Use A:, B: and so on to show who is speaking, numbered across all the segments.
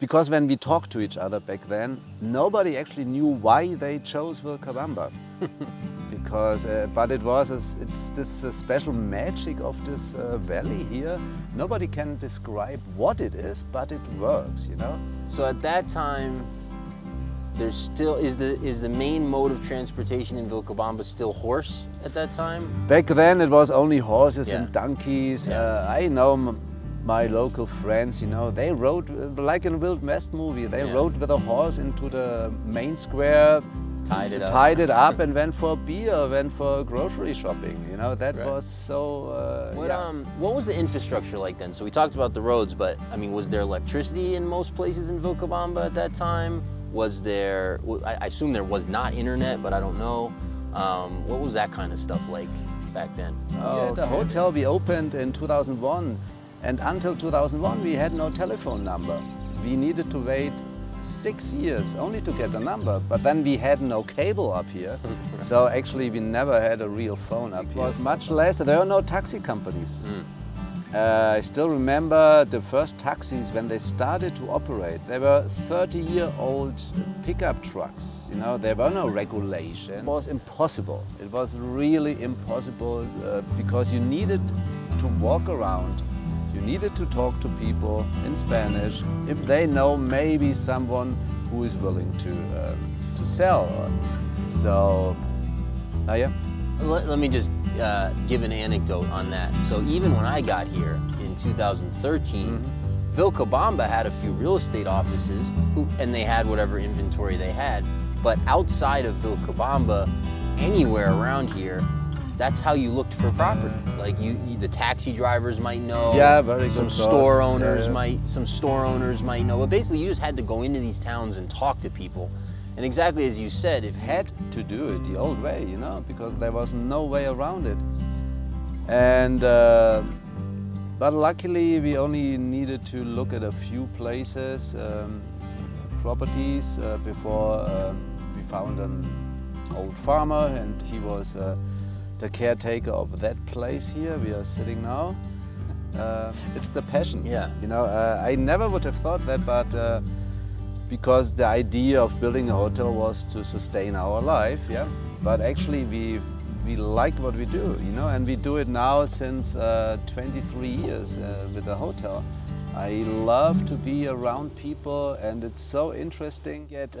A: because when we talked to each other back then, nobody actually knew why they chose Vilcabamba. because, uh, but it was, a, it's this uh, special magic of this uh, valley here. Nobody can describe what it is, but it works, you know?
B: So at that time, there's still, is the, is the main mode of transportation in Vilcabamba still horse at that time?
A: Back then it was only horses
B: Yeah.
A: and donkeys.
B: Yeah.
A: Uh, I know my local friends, you know, they rode, uh, like in a Wild West movie, they
B: Yeah.
A: rode with a horse into the main square,
B: Tied it up.
A: tied it up and went for beer, went for grocery shopping. You know, that
B: Right.
A: was so, uh,
B: What,
A: yeah.
B: um, what was the infrastructure like then? So we talked about the roads, but I mean, was there electricity in most places in Vilcabamba at that time? Was there, I assume there was not internet, but I don't know. Um, what was that kind of stuff like back then?
A: Yeah, the hotel we opened in 2001 and until 2001 we had no telephone number. We needed to wait six years only to get a number, but then we had no cable up here. so actually we never had a real phone up here. It was much less, there were no taxi companies. Uh, I still remember the first taxis when they started to operate. They were 30-year-old pickup trucks. You know, there were no regulation. It was impossible. It was really impossible uh, because you needed to walk around. You needed to talk to people in Spanish if they know maybe someone who is willing to uh, to sell. So, oh yeah.
B: Let, let me just uh, give an anecdote on that. So even when I got here in 2013, Vilcabamba had a few real estate offices, who, and they had whatever inventory they had. But outside of Vilcabamba, anywhere around here, that's how you looked for property. Like you, you the taxi drivers might know.
A: Yeah, very good
B: Some store
A: Yeah,
B: owners
A: yeah.
B: might, some store owners might know. But basically, you just had to go into these towns and talk to people. And exactly as you said, if
A: had to do it the old way, you know, because there was no way around it. And uh, but luckily, we only needed to look at a few places, um, properties uh, before um, we found an old farmer, and he was uh, the caretaker of that place here. We are sitting now. Uh, it's the passion.
B: Yeah.
A: You know, uh, I never would have thought that, but. Uh, because the idea of building a hotel was to sustain our life, yeah. But actually, we we like what we do, you know, and we do it now since uh, 23 years uh, with the hotel. I love to be around people, and it's so interesting. Yet.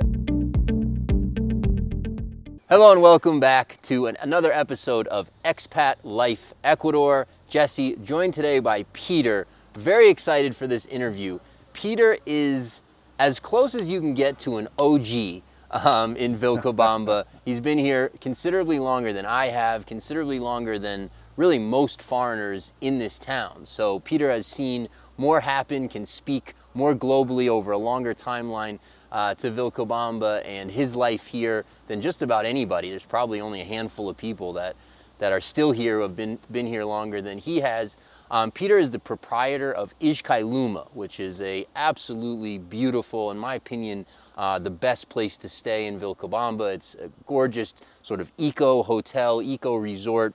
B: Hello and welcome back to an, another episode of Expat Life Ecuador. Jesse, joined today by Peter. Very excited for this interview. Peter is as close as you can get to an OG um, in Vilcabamba. He's been here considerably longer than I have, considerably longer than really most foreigners in this town. So Peter has seen more happen, can speak more globally over a longer timeline uh, to Vilcabamba and his life here than just about anybody. There's probably only a handful of people that that are still here who have been been here longer than he has. Um, Peter is the proprietor of Izhcayluma, which is a absolutely beautiful, in my opinion, uh, the best place to stay in Vilcabamba. It's a gorgeous sort of eco hotel, eco resort.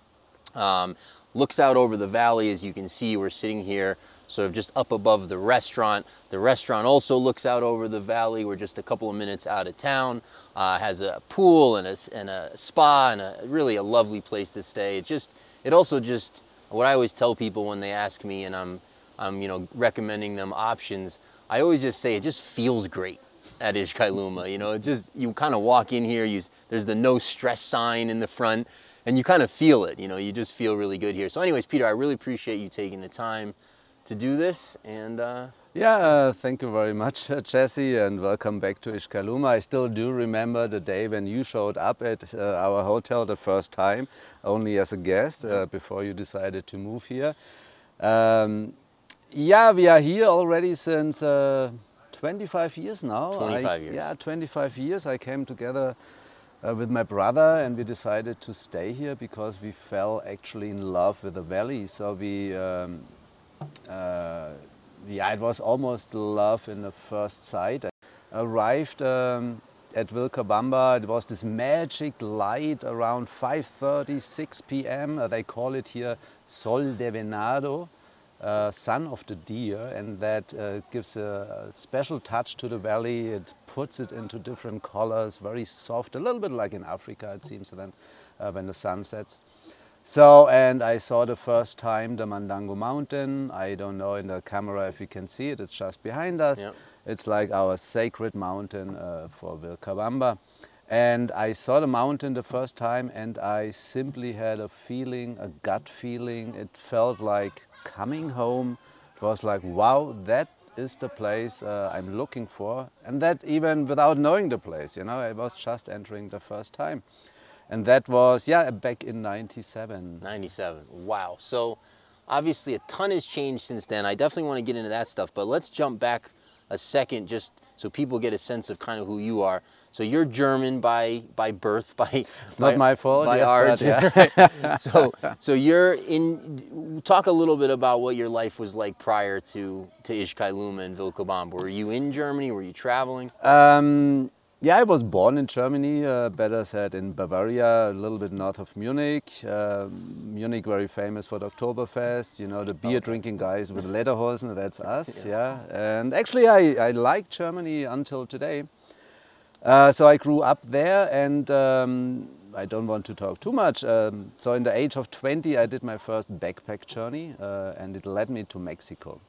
B: Um, looks out over the valley as you can see we're sitting here sort of just up above the restaurant the restaurant also looks out over the valley we're just a couple of minutes out of town uh, has a pool and a, and a spa and a really a lovely place to stay it just it also just what i always tell people when they ask me and i'm i'm you know recommending them options i always just say it just feels great at Izhcayluma. You know, it just you kind of walk in here. You there's the no stress sign in the front, and you kind of feel it. You know, you just feel really good here. So, anyways, Peter, I really appreciate you taking the time to do this. And uh,
A: Yeah, uh, thank you very much, uh, Jesse, and welcome back to Izhcayluma. I still do remember the day when you showed up at uh, our hotel the first time, only as a guest, uh, before you decided to move here. Um, yeah, we are here already since uh, 25 years now. I-
B: 25 years.
A: Yeah, 25 years. I came together with my brother and we decided to stay here because we fell actually in love with the valley. So we um, uh, yeah, it was almost love in the first sight. I arrived um, at Vilcabamba. It was this magic light around 5:30, 6 p.m. Uh, they call it here Sol de Venado. Uh, sun of the deer and that uh, gives a special touch to the valley. It puts it into different colors, very soft, a little bit like in Africa it seems then uh, when the sun sets. So, and I saw the first time the Mandango mountain. I don't know in the camera if you can see it, it's just behind us. Yep. It's like our sacred mountain uh, for Vilcabamba. And I saw the mountain the first time and I simply had a feeling, a gut feeling. It felt like coming home. It was like, wow, that is the place uh, I'm looking for. And that even without knowing the place, you know, I was just entering the first time. And that was, yeah, back in 97.
B: 97, wow. So obviously a ton has changed since then. I definitely want to get into that stuff, but let's jump back a second just so people get a sense of kind of who you are. So you're German by by birth, by
A: it's by, not my fault.
B: By
A: yes,
B: origin. Yeah. so so you're in. Talk a little bit about what your life was like prior to to Izhcayluma and Vilcabamba. Were you in Germany? Were you traveling? Um,
A: yeah, I was born in Germany, uh, better said in Bavaria, a little bit north of Munich. Uh, Munich very famous for the Oktoberfest, you know, the beer drinking guys with lederhosen, that's us, yeah. yeah. And actually I, I liked Germany until today. Uh, so I grew up there and um, I don't want to talk too much. Um, so in the age of 20 I did my first backpack journey uh, and it led me to Mexico.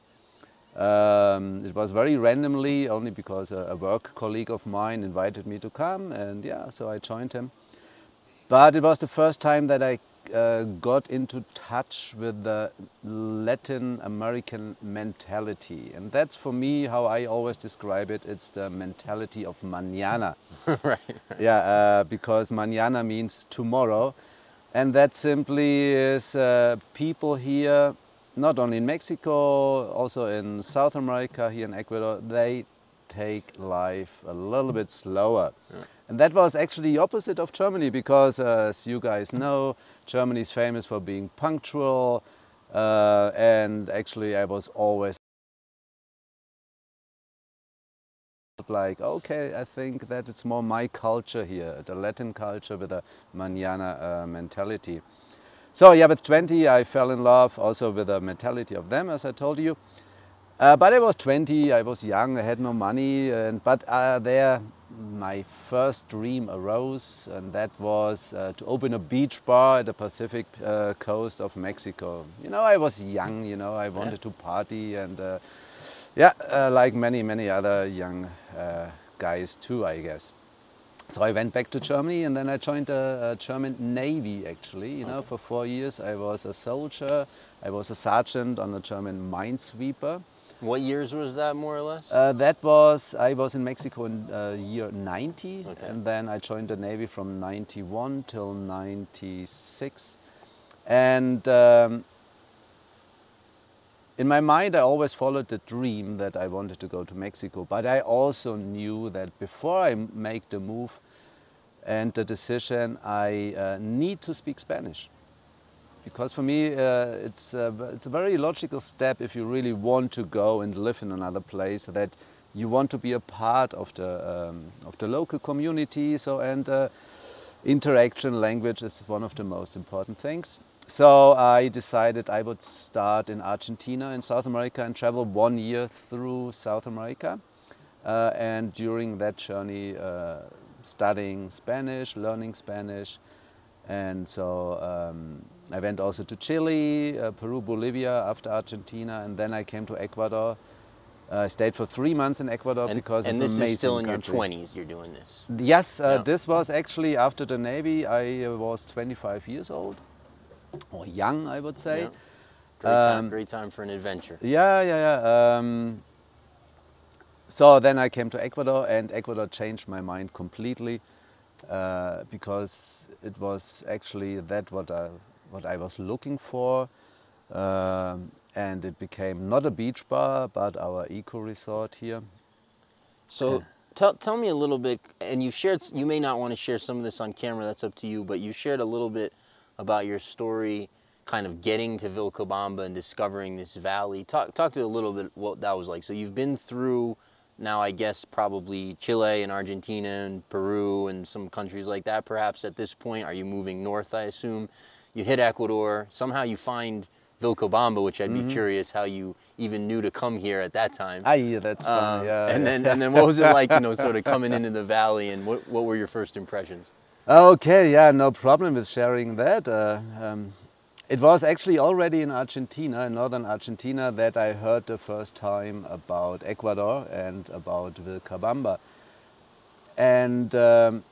A: Um, it was very randomly, only because a, a, work colleague of mine invited me to come, and yeah, so I joined him. But it was the first time that I uh, got into touch with the Latin American mentality. And that's for me how I always describe it. It's the mentality of mañana. right, right, Yeah, uh, because mañana means tomorrow. And that simply is uh, people here not only in Mexico, also in South America, here in Ecuador, they take life a little bit slower. Yeah. And that was actually the opposite of Germany because, uh, as you guys know, Germany is famous for being punctual. Uh, and actually, I was always like, okay, I think that it's more my culture here, the Latin culture with a manana uh, mentality. So yeah, with 20 I fell in love also with the mentality of them, as I told you. Uh, but I was 20, I was young, I had no money, and, but uh, there my first dream arose, and that was uh, to open a beach bar at the Pacific uh, coast of Mexico. You know, I was young, you know, I wanted yeah. to party, and uh, yeah, uh, like many, many other young guys too, I guess. So I went back to Germany and then I joined a German Navy actually. You know, for four years I was a soldier. I was a sergeant on a German minesweeper.
B: What years was that more or less?
A: Uh, that was, I was in Mexico in uh, year 90 okay. and then I joined the Navy from 91 till 96. And um, in my mind, I always followed the dream that I wanted to go to Mexico, but I also knew that before I make the move and the decision, I uh, need to speak Spanish. Because for me, uh, it's, uh, it's a very logical step if you really want to go and live in another place that you want to be a part of the, um, of the local community. So, and uh, interaction language is one of the most important things. So I decided I would start in Argentina in South America and travel one year through South America. Uh, and during that journey, uh, studying Spanish, learning Spanish. And so um, I went also to Chile, uh, Peru, Bolivia after Argentina, and then I came to Ecuador. Uh, I stayed for three months in Ecuador
B: and,
A: because
B: and
A: it's
B: amazing.
A: And
B: this is still in
A: country.
B: your 20s you're doing this?
A: Yes, uh, yeah. this was actually after the Navy. I uh, was 25 years old or young, I would say. Yeah.
B: Great, um, time, great time for an adventure.
A: Yeah, yeah, yeah. Um, so then I came to Ecuador and Ecuador changed my mind completely uh, because it was actually that what I, what I was looking for. Um, and it became not a beach bar, but our eco resort here.
B: So uh, tell, tell me a little bit, and you shared, you may not want to share some of this on camera, that's up to you, but you shared a little bit about your story kind of getting to Vilcabamba and discovering this valley. Talk, talk to a little bit what that was like. So you've been through now, I guess, probably Chile and Argentina and Peru and some countries like that perhaps at this point. Are you moving north, I assume? You hit Ecuador. Somehow you find Vilcabamba, which I'd be curious how you even knew to come here at that time.
A: Ah, yeah, that's
B: Um,
A: funny. yeah,
B: and
A: yeah.
B: then and then what was it like, you know, sort of coming into the valley, and what what were your first impressions?
A: Okay, yeah, no problem with sharing that. Uh, um, it was actually already in Argentina, in northern Argentina, that I heard the first time about Ecuador and about Vilcabamba. And um,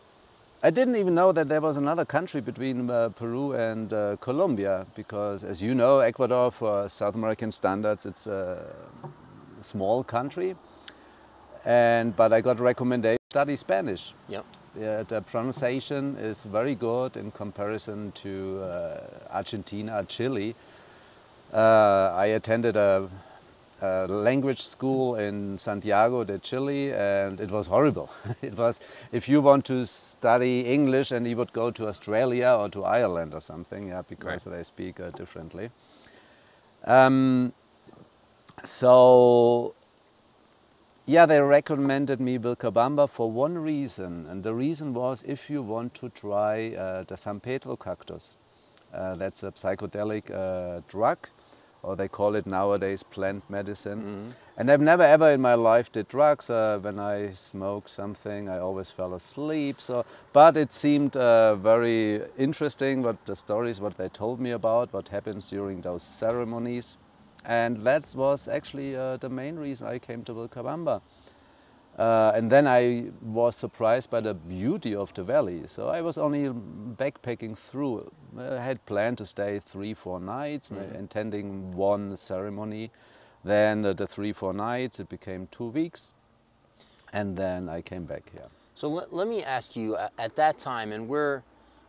A: I didn't even know that there was another country between uh, Peru and uh, Colombia, because as you know, Ecuador, for South American standards, it's a small country. And, but I got recommendation study Spanish. Yeah, the pronunciation is very good in comparison to uh, Argentina, Chile. Uh, I attended a, a language school in Santiago de Chile and it was horrible. it was, if you want to study English and you would go to Australia or to Ireland or something, yeah, because they speak uh, differently. Um, so yeah, they recommended me Vilcabamba for one reason, and the reason was if you want to try uh, the San Pedro cactus. Uh, that's a psychedelic uh, drug, or they call it nowadays plant medicine. And I've never ever in my life did drugs. Uh, when I smoked something, I always fell asleep. So, but it seemed uh, very interesting what the stories, what they told me about, what happens during those ceremonies. And that was actually uh, the main reason I came to Vilcabamba. Uh, and then I was surprised by the beauty of the valley. So I was only backpacking through. I had planned to stay three, four nights, ma- attending one ceremony. Then uh, the three, four nights, it became two weeks. And then I came back here.
B: So let, let me ask you at that time, and we're,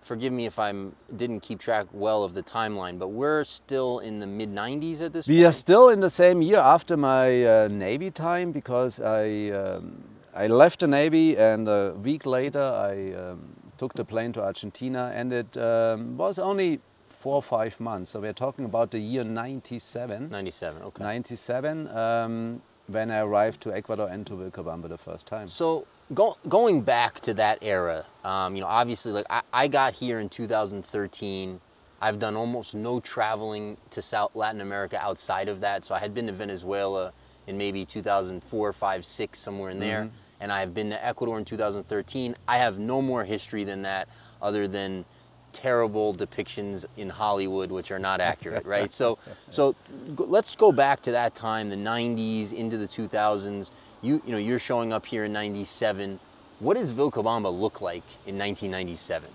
B: forgive me if I didn't keep track well of the timeline, but we're still in the mid 90s at this
A: We
B: point.
A: We are still in the same year after my uh, Navy time because I, um, I left the Navy and a week later I um, took the plane to Argentina and it um, was only four or five months. So we're talking about the year 97.
B: 97, okay.
A: 97 um, when I arrived to Ecuador and to Vilcabamba the first time.
B: So go, going back to that era, um, you know, obviously, like I, I got here in 2013. I've done almost no traveling to South Latin America outside of that. So I had been to Venezuela in maybe 2004, 5, 6, somewhere in there, and I have been to Ecuador in 2013. I have no more history than that, other than terrible depictions in Hollywood, which are not accurate, right? So, so let's go back to that time, the 90s into the 2000s. You, you know, you're showing up here in 97. What does Vilcabamba look like in 1997?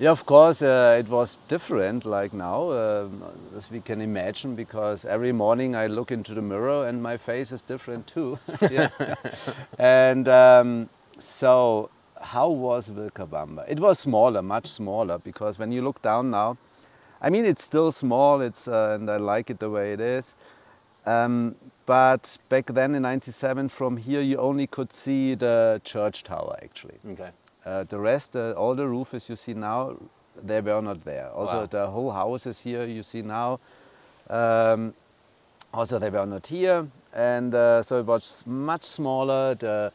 A: Yeah, of course, uh, it was different like now, um, as we can imagine, because every morning I look into the mirror and my face is different too. And um, so, how was Vilcabamba? It was smaller, much smaller, because when you look down now, I mean, it's still small, it's, uh, and I like it the way it is. Um, but back then in 97, from here you only could see the church tower actually.
B: Okay.
A: Uh, the rest, uh, all the roofs you see now, they were not there. Also,
B: Wow.
A: the whole houses here you see now, um, also they were not here, and uh, so it was much smaller. The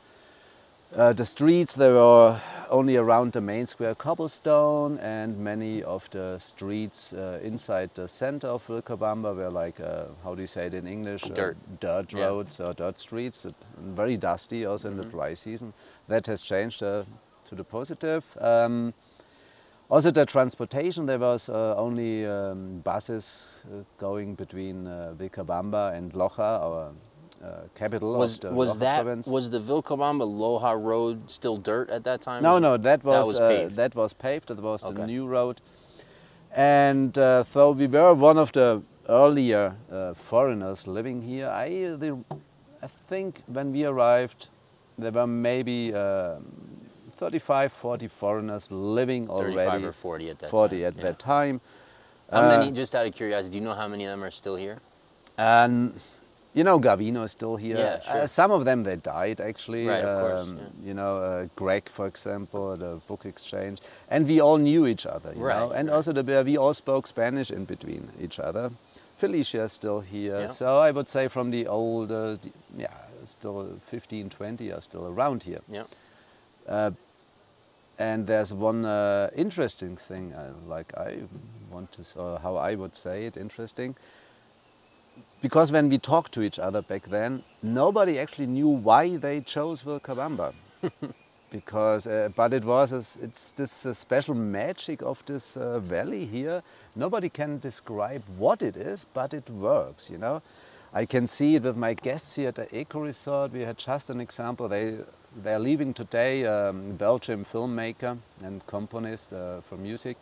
A: uh, the streets they were only around the main square cobblestone, and many of the streets uh, inside the center of Vilcabamba were like uh, how do you say it in English? Uh,
B: Dirt.
A: dirt
B: Yeah. Mm-hmm.
A: roads or dirt streets, uh, very dusty also in the dry season. That has changed uh, to the positive. Um, also the transportation, there was uh, only um, buses uh, going between uh, Vilcabamba and Loja, our uh, capital
B: Was
A: of the
B: was
A: Loja
B: that
A: province.
B: was the Vilcabamba Loja Road still dirt at that time?
A: No, no, that was,
B: was
A: uh,
B: paved.
A: that was paved. That was
B: Okay.
A: the new road, and uh, so we were one of the earlier uh, foreigners living here. I, uh, the, I think when we arrived, there were maybe um 35, 40 foreigners living already.
B: 35
A: already.
B: or 40 at that
A: 40
B: time.
A: at
B: yeah.
A: that time.
B: How
A: Uh,
B: many? Just out of curiosity, do you know how many of them are still here?
A: And you know, Gavino is still here.
B: Yeah, sure.
A: Uh, some of them they died actually.
B: Right, of course,
A: Um,
B: yeah.
A: You know, uh, Greg, for example, the book exchange, and we all knew each other. You
B: Right,
A: know, and
B: right.
A: also the, we all spoke Spanish in between each other. Felicia is still here,
B: Yeah.
A: so I would say from the older, the, yeah, still 15, 20 are still around here.
B: Yeah.
A: and there's one uh, interesting thing, uh, like I want to, or how I would say it, interesting. Because when we talked to each other back then, nobody actually knew why they chose Vilcabamba. because, uh, but it was, a, it's this uh, special magic of this uh, valley here. Nobody can describe what it is, but it works, you know. I can see it with my guests here at the Eco Resort. We had just an example. They they're leaving today, um, Belgium filmmaker and componist uh, for music.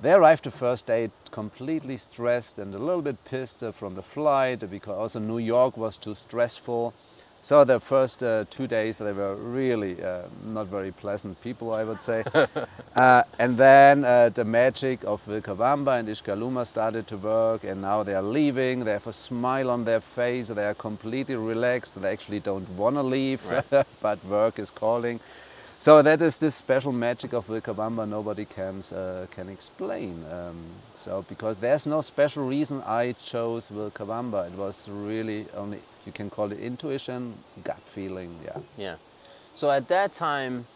A: They arrived the first day completely stressed and a little bit pissed uh, from the flight because also New York was too stressful. So the first uh, two days they were really uh, not very pleasant people, I would say. uh, and then uh, the magic of Vilcabamba and Izhcayluma started to work and now they are leaving. They have a smile on their face. They are completely relaxed. They actually don't want to leave, right. but work is calling. So that is this special magic of Vilcabamba nobody can, uh, can explain. Um, so because there's no special reason I chose Vilcabamba. It was really only you can call it intuition, gut feeling, yeah.
B: Yeah. So at that time,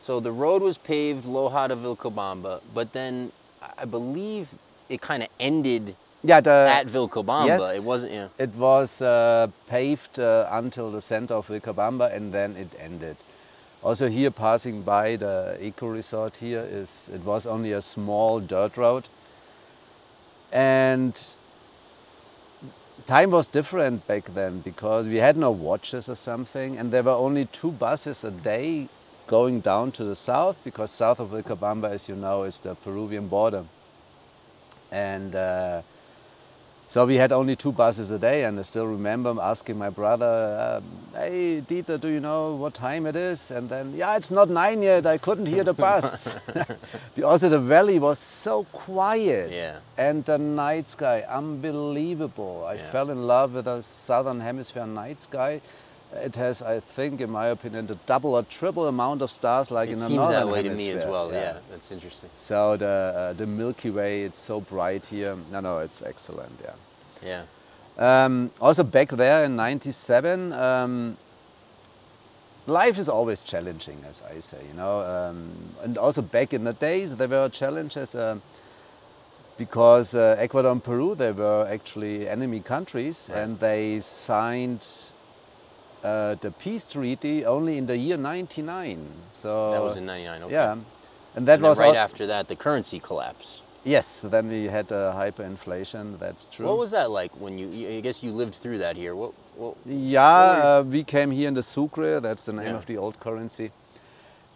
B: so the road was paved Loja to Vilcabamba, but then I believe it kind of ended
A: yeah, the,
B: at Vilcabamba.
A: Yes,
B: it wasn't. Yeah.
A: It was uh, paved uh, until the center of Vilcabamba, and then it ended. Also here, passing by the eco resort here is it was only a small dirt road, and time was different back then because we had no watches or something and there were only two buses a day going down to the south because south of Vilcabamba, as you know, is the Peruvian border. And uh, so we had only two buses a day and I still remember asking my brother, um, hey Dieter, do you know what time it is? And then, yeah, it's not nine yet, I couldn't hear the bus. also the valley was so quiet
B: yeah.
A: and the night sky, unbelievable. I yeah. fell in love with the southern hemisphere night sky. It has, I think, in my opinion, the double or triple amount of stars like
B: it
A: in the northern
B: hemisphere. It
A: seems that
B: way to me as well. Yeah. yeah. that's interesting.
A: So the uh, the Milky Way, it's so bright here. No, no, it's excellent. Yeah.
B: Yeah.
A: Um, also back there in '97, um, life is always challenging, as I say. You know, um, and also back in the days there were challenges. Uh, because uh, Ecuador and Peru, they were actually enemy countries, right. and they signed uh, the peace treaty only in the year 99.
B: So that was in 99. Okay.
A: Yeah, and that
B: and
A: was
B: right after that the currency collapse.
A: Yes, then we had a hyperinflation. That's true.
B: What was that like when you? I guess you lived through that here. What? what
A: yeah, what uh, we came here in the Sucre. That's the name yeah. of the old currency,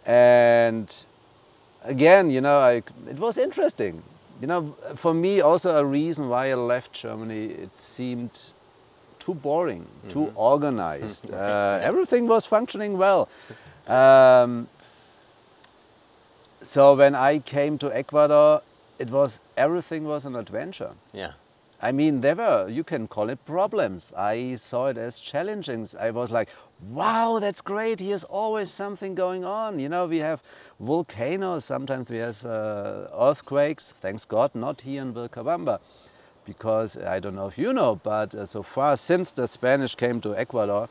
A: and again, you know, I, it was interesting. You know, for me, also a reason why I left Germany. It seemed too boring, mm -hmm. too organized. uh, everything was functioning well. Um, so when I came to Ecuador, it was everything was an adventure.
B: Yeah.
A: I mean, there were, you can call it problems. I saw it as challenging. I was like, wow, that's great. Here's always something going on. You know, we have volcanoes, sometimes we have uh, earthquakes. Thanks God, not here in Vilcabamba because I don't know if you know, but uh, so far since the Spanish came to Ecuador,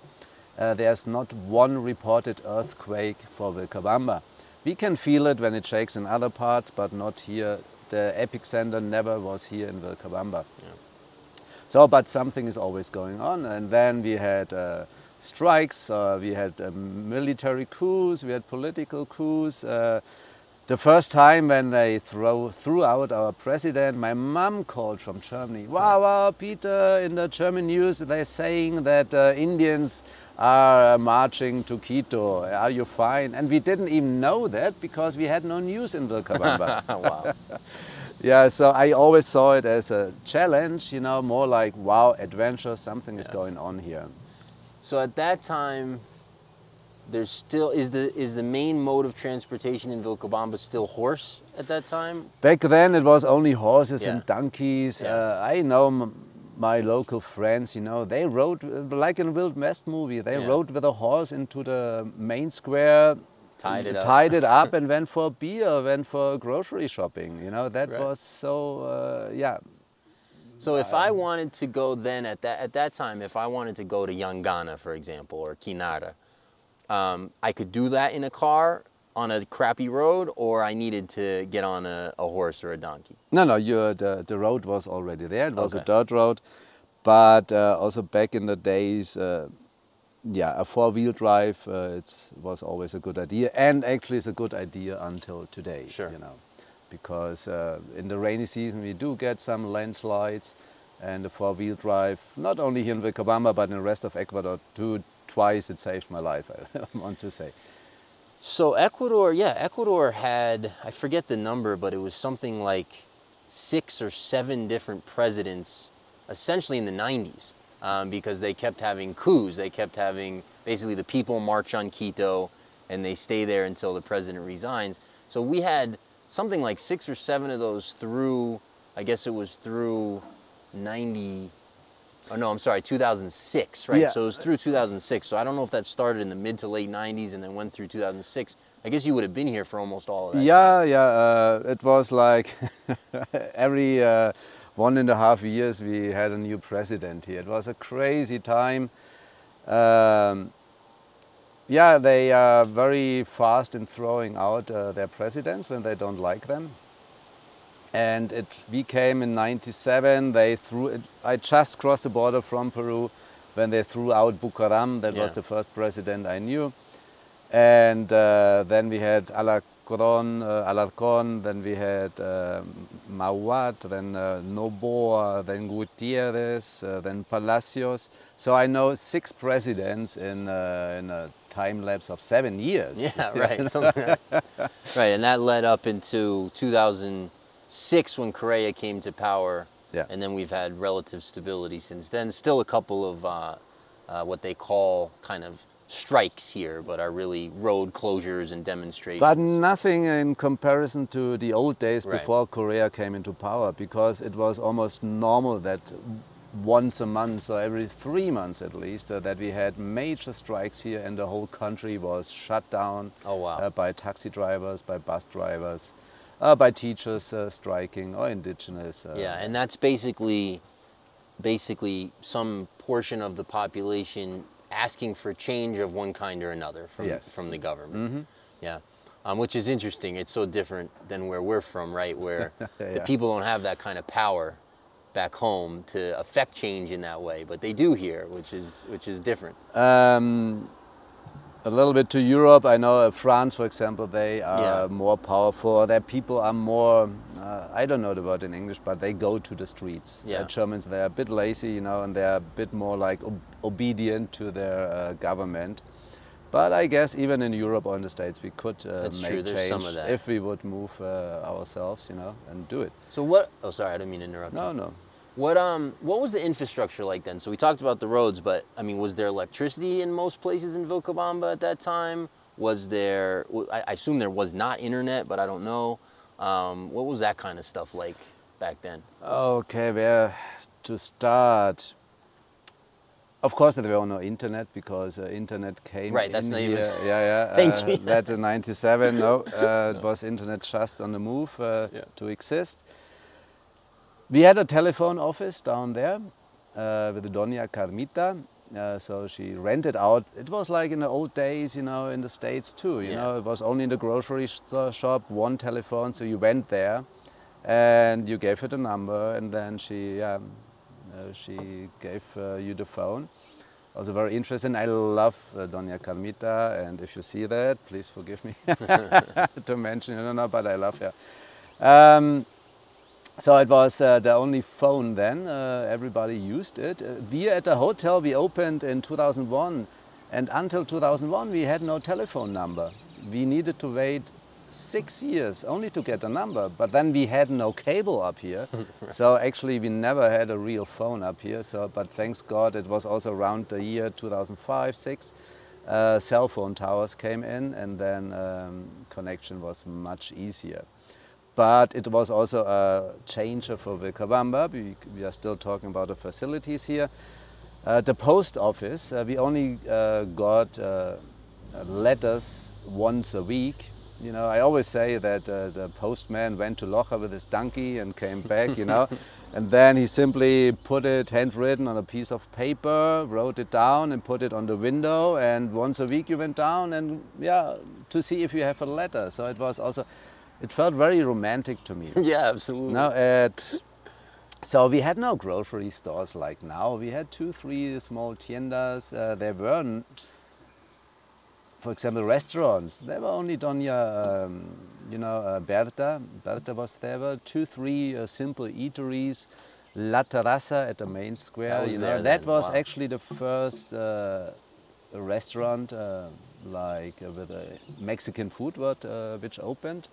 A: uh, there's not one reported earthquake for Vilcabamba. We can feel it when it shakes in other parts, but not here. The epicenter never was here in Vilcabamba. Yeah. So, but something is always going on. And then we had uh, strikes, uh, we had um, military coups, we had political coups. Uh, the first time when they throw, threw out our president, my mom called from Germany. Wow, wow, Peter, in the German news they're saying that uh, Indians are marching to Quito. Are you fine? And we didn't even know that because we had no news in Vilcabamba.
B: wow.
A: yeah, so I always saw it as a challenge, you know, more like, wow, adventure, something yeah. is going on here.
B: So at that time, there's still is the is the main mode of transportation in Vilcabamba still horse at that time?
A: Back then it was only horses
B: yeah.
A: and donkeys.
B: Yeah.
A: Uh, I know my local friends, you know, they rode like in a Wild West movie. They yeah. rode with a horse into the main square,
B: tied it up,
A: tied it up, and went for beer, went for grocery shopping. You know, that
B: right.
A: was so uh, yeah.
B: So if I wanted to go then at that at that time, if I wanted to go to Yangana, for example, or Quinara, um, I could do that in a car on a crappy road or I needed to get on a, a horse or a donkey?
A: No, no, you the, the road was already there. It was
B: Okay.
A: a dirt road. But uh, also back in the days, uh, yeah, a four-wheel drive uh, it's, was always a good idea. And actually it's a good idea until today,
B: Sure.
A: you know. Because uh, in the rainy season we do get some landslides and the four-wheel drive, not only here in Vilcabamba, but in the rest of Ecuador too, twice it saved my life, I want to say.
B: So Ecuador, yeah, Ecuador had, I forget the number, but it was something like six or seven different presidents essentially in the 90s um, because they kept having coups. They kept having basically the people march on Quito and they stay there until the president resigns. So we had something like six or seven of those through, I guess it was through 90, oh no, I'm sorry, 2006, right?
A: Yeah.
B: So it was through 2006. So I don't know if that started in the mid to late 90s and then went through 2006. I guess you would have been here for almost all of that. time.
A: Yeah, yeah. Uh, it was like every uh, one and a half years we had a new president here. It was a crazy time. Um, yeah, they are very fast in throwing out uh, their presidents when they don't like them. And it, we came in 97, they threw it, I just crossed the border from Peru when they threw out Bucaram, that
B: Yeah.
A: was the first president I knew. And uh, then we had Alarcón, uh, Alarcón, then we had uh, Mahuad, then uh, Noboa, then Gutierrez, uh, then Palacios. So I know six presidents in, uh, in a time lapse of seven years.
B: Yeah, right. right, and that led up into 2006 when Correa came to power.
A: Yeah.
B: And then we've had relative stability since then. Still a couple of uh, uh, what they call kind of strikes here, but are really road closures and demonstrations.
A: But nothing in comparison to the old days
B: Right.
A: before Correa came into power, because it was almost normal that once a month or every three months at least, uh, that we had major strikes here and the whole country was shut down
B: Oh, wow.
A: uh, by taxi drivers, by bus drivers, uh, by teachers uh, striking or indigenous. Uh,
B: Yeah, and that's basically basically some portion of the population asking for change of one kind or another from
A: Yes.
B: from the government. Yeah. Um, which is interesting. It's so different than where we're from, right? Where the people don't have that kind of power back home to affect change in that way, but they do here, which is which is different.
A: Um, a little bit to Europe. I know uh, France, for example, they are
B: Yeah.
A: more powerful. Their people are more, uh, I don't know the word in English, but they go to the streets.
B: Yeah.
A: The Germans, they are a bit lazy, you know, and they are a bit more like ob- obedient to their uh, government. But I guess even in Europe or in the States, we could uh, make change
B: of that.
A: if we would move uh, ourselves, you know, and do it.
B: So what? Oh, sorry, I didn't mean to interrupt. you.
A: No, no.
B: What um what was the infrastructure like then? So we talked about the roads, but I mean, was there electricity in most places in Vilcabamba at that time? Was there? I assume there was not internet, but I don't know. Um, what was that kind of stuff like back then?
A: Okay, where to start? Of course, there were no internet because uh, internet came
B: Right, that's
A: in
B: not even-
A: here. Yeah, yeah.
B: Thank
A: uh,
B: you.
A: That in '97, no, uh, it was internet just on the move uh,
B: Yeah.
A: to exist. We had a telephone office down there uh, with Doña Carmita. Uh, so she rented out. It was like in the old days, you know, in the States too. You
B: Yeah.
A: know, it was only in the grocery sh- shop, one telephone. So you went there, and you gave her the number, and then she, yeah, uh, she gave uh, you the phone. Also very interesting. I love uh, Doña Carmita, and if you see that, please forgive me to mention it or not, but I love her. Um, so it was uh, the only phone then. Uh, everybody used it. Uh, we at the hotel we opened in 2001, and until 2001 we had no telephone number. We needed to wait six years only to get a number. But then we had no cable up here, so actually we never had a real phone up here. So, but thanks God, it was also around the year 2005, six. Uh, cell phone towers came in, and then um, connection was much easier but it was also a changer for Vilcabamba. We, we are still talking about the facilities here. Uh, the post office, uh, we only uh, got uh, letters once a week You know, I always say that uh, the postman went to Loja with his donkey and came back, you know, and then he simply put it handwritten on a piece of paper, wrote it down and put it on the window. And once a week you went down and, yeah, to see if you have a letter. So it was also, it felt very romantic to me.
B: yeah, absolutely.
A: Now, at, so we had no grocery stores like now. We had two, three small tiendas. Uh, there were for example, restaurants, there were only Doña, um, you know, uh, Berta, Berta was there, were two, three uh, simple eateries, La Terraza at the main square,
B: that
A: you know,
B: that
A: was
B: wow.
A: actually the first uh, restaurant uh, like uh, with a Mexican food what, uh, which opened.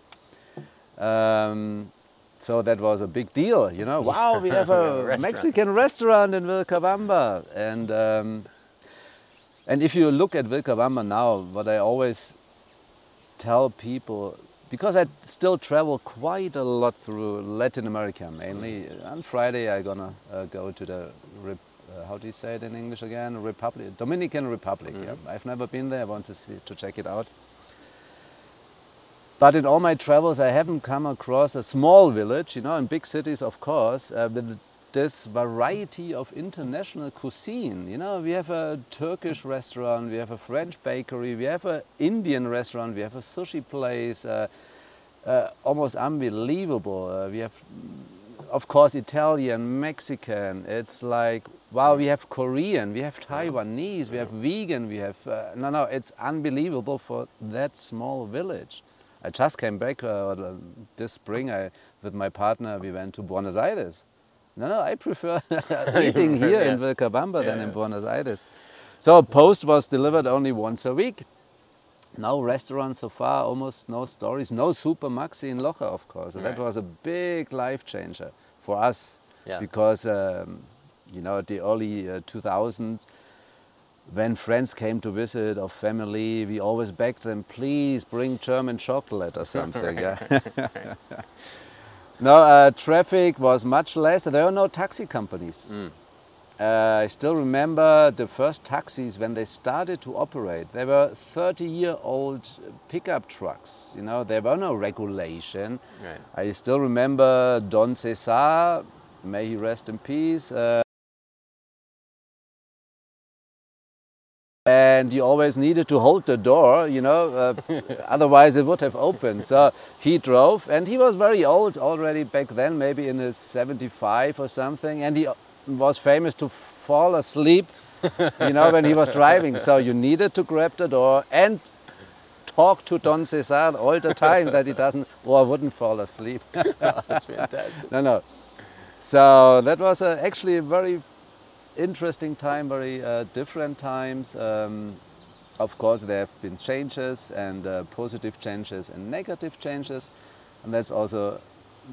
A: Um, so that was a big deal, you know. Wow, we have a,
B: restaurant.
A: Mexican restaurant in Vilcabamba, and um, and if you look at Vilcabamba now, what I always tell people, because I still travel quite a lot through Latin America mainly. On Friday I'm gonna uh, go to the, Rep, uh, how do you say it in English again? Republic, Dominican Republic.
B: Mm-hmm.
A: Yeah. I've never been there. I want to see to check it out. But in all my travels, I haven't come across a small village. You know, in big cities, of course, uh, with this variety of international cuisine. You know, we have a Turkish restaurant, we have a French bakery, we have an Indian restaurant, we have a sushi place, uh, uh, almost unbelievable. Uh, we have, of course, Italian, Mexican. It's like, wow, we have Korean, we have Taiwanese, we have vegan, we have, uh, no, no, it's unbelievable for that small village. I just came back uh, this spring I, with my partner, we went to Buenos Aires. No, no, I prefer eating here in Vilcabamba than in Buenos Aires. So post was delivered only once a week. No restaurant so far, almost no stories, no Super Maxi in Loja, of course. So That was a big life changer for us
B: Yeah.
A: because, um, you know, the early uh, 2000s, when friends came to visit or family, we always begged them, please bring German chocolate or something. yeah. no, uh, traffic was much less. There were no taxi companies. Uh, I still remember the first taxis when they started to operate. They were 30-year-old pickup trucks. You know, there were no regulation.
B: Right.
A: I still remember Don Cesar, may he rest in peace. Uh, and you always needed to hold the door, you know, uh, otherwise it would have opened. So he drove, and he was very old already back then, maybe in his 75 or something, and he was famous to fall asleep, you know, when he was driving. So you needed to grab the door and talk to Don Cesar all the time that he doesn't or wouldn't fall asleep.
B: That's fantastic.
A: no, no. So that was uh, actually a very interesting time, very uh, different times. Um, of course, there have been changes and uh, positive changes and negative changes, and that's also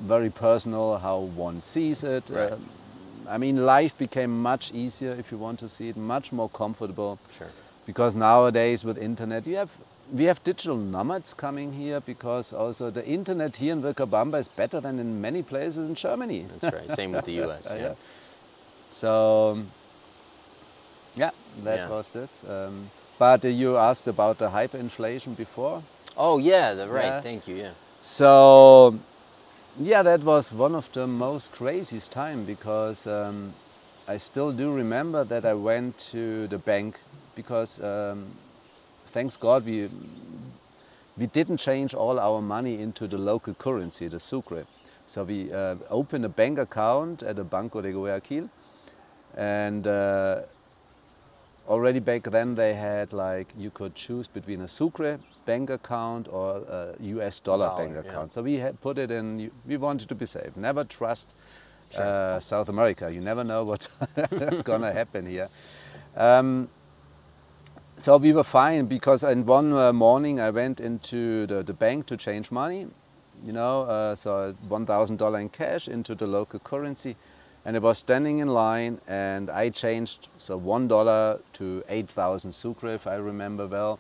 A: very personal how one sees it.
B: Right.
A: Um, I mean, life became much easier if you want to see it, much more comfortable.
B: Sure.
A: Because nowadays with internet, you have we have digital nomads coming here because also the internet here in Vilcabamba is better than in many places in Germany.
B: That's right. Same with the U.S.
A: Uh,
B: yeah.
A: yeah. So, um, yeah, that
B: Yeah.
A: was this. Um, but uh, you asked about the hyperinflation before.
B: Oh yeah, the, right.
A: Yeah.
B: Thank you. Yeah.
A: So, yeah, that was one of the most craziest time because um, I still do remember that I went to the bank because, um, thanks God, we we didn't change all our money into the local currency, the sucre. So we uh, opened a bank account at the Banco de Guayaquil, and uh, already back then they had like you could choose between a sucre bank account or a US dollar,
B: Dollar,
A: bank
B: yeah.
A: account. So we had put it in. We wanted to be safe. Never trust
B: Sure.
A: uh, South America. You never know what's gonna happen here. Um, so we were fine because in one uh, morning I went into the, the bank to change money, you know, uh, so $1,000 in cash into the local currency. And I was standing in line and I changed, so $1 to 8,000 sucre, if I remember well.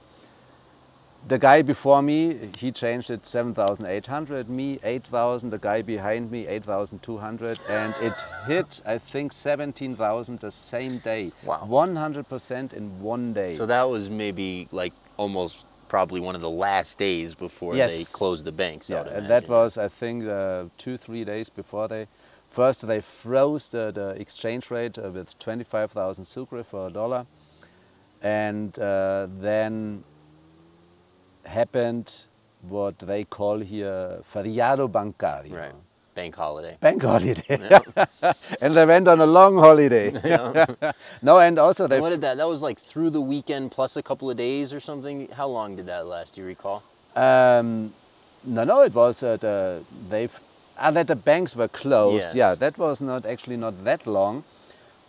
A: The guy before me, he changed it 7,800, me 8,000, the guy behind me 8,200, and it hit, I think, 17,000 the same day.
B: Wow.
A: 100% in one day.
B: So that was maybe like almost probably one of the last days before they closed the banks.
A: Yeah, and that was, I think, uh, two, three days before they. First, they froze the, the exchange rate uh, with 25,000 sucre for a dollar. And uh, then happened what they call here feriado bancario.
B: right bank holiday.
A: Bank holiday. and they went on a long holiday. no, and also they
B: And what did that? That was like through the weekend plus a couple of days or something. How long did that last? Do you recall?
A: Um, no, no, it was uh, the, they've, ah, that the banks were closed.
B: Yeah.
A: Yeah. that was not actually not that long,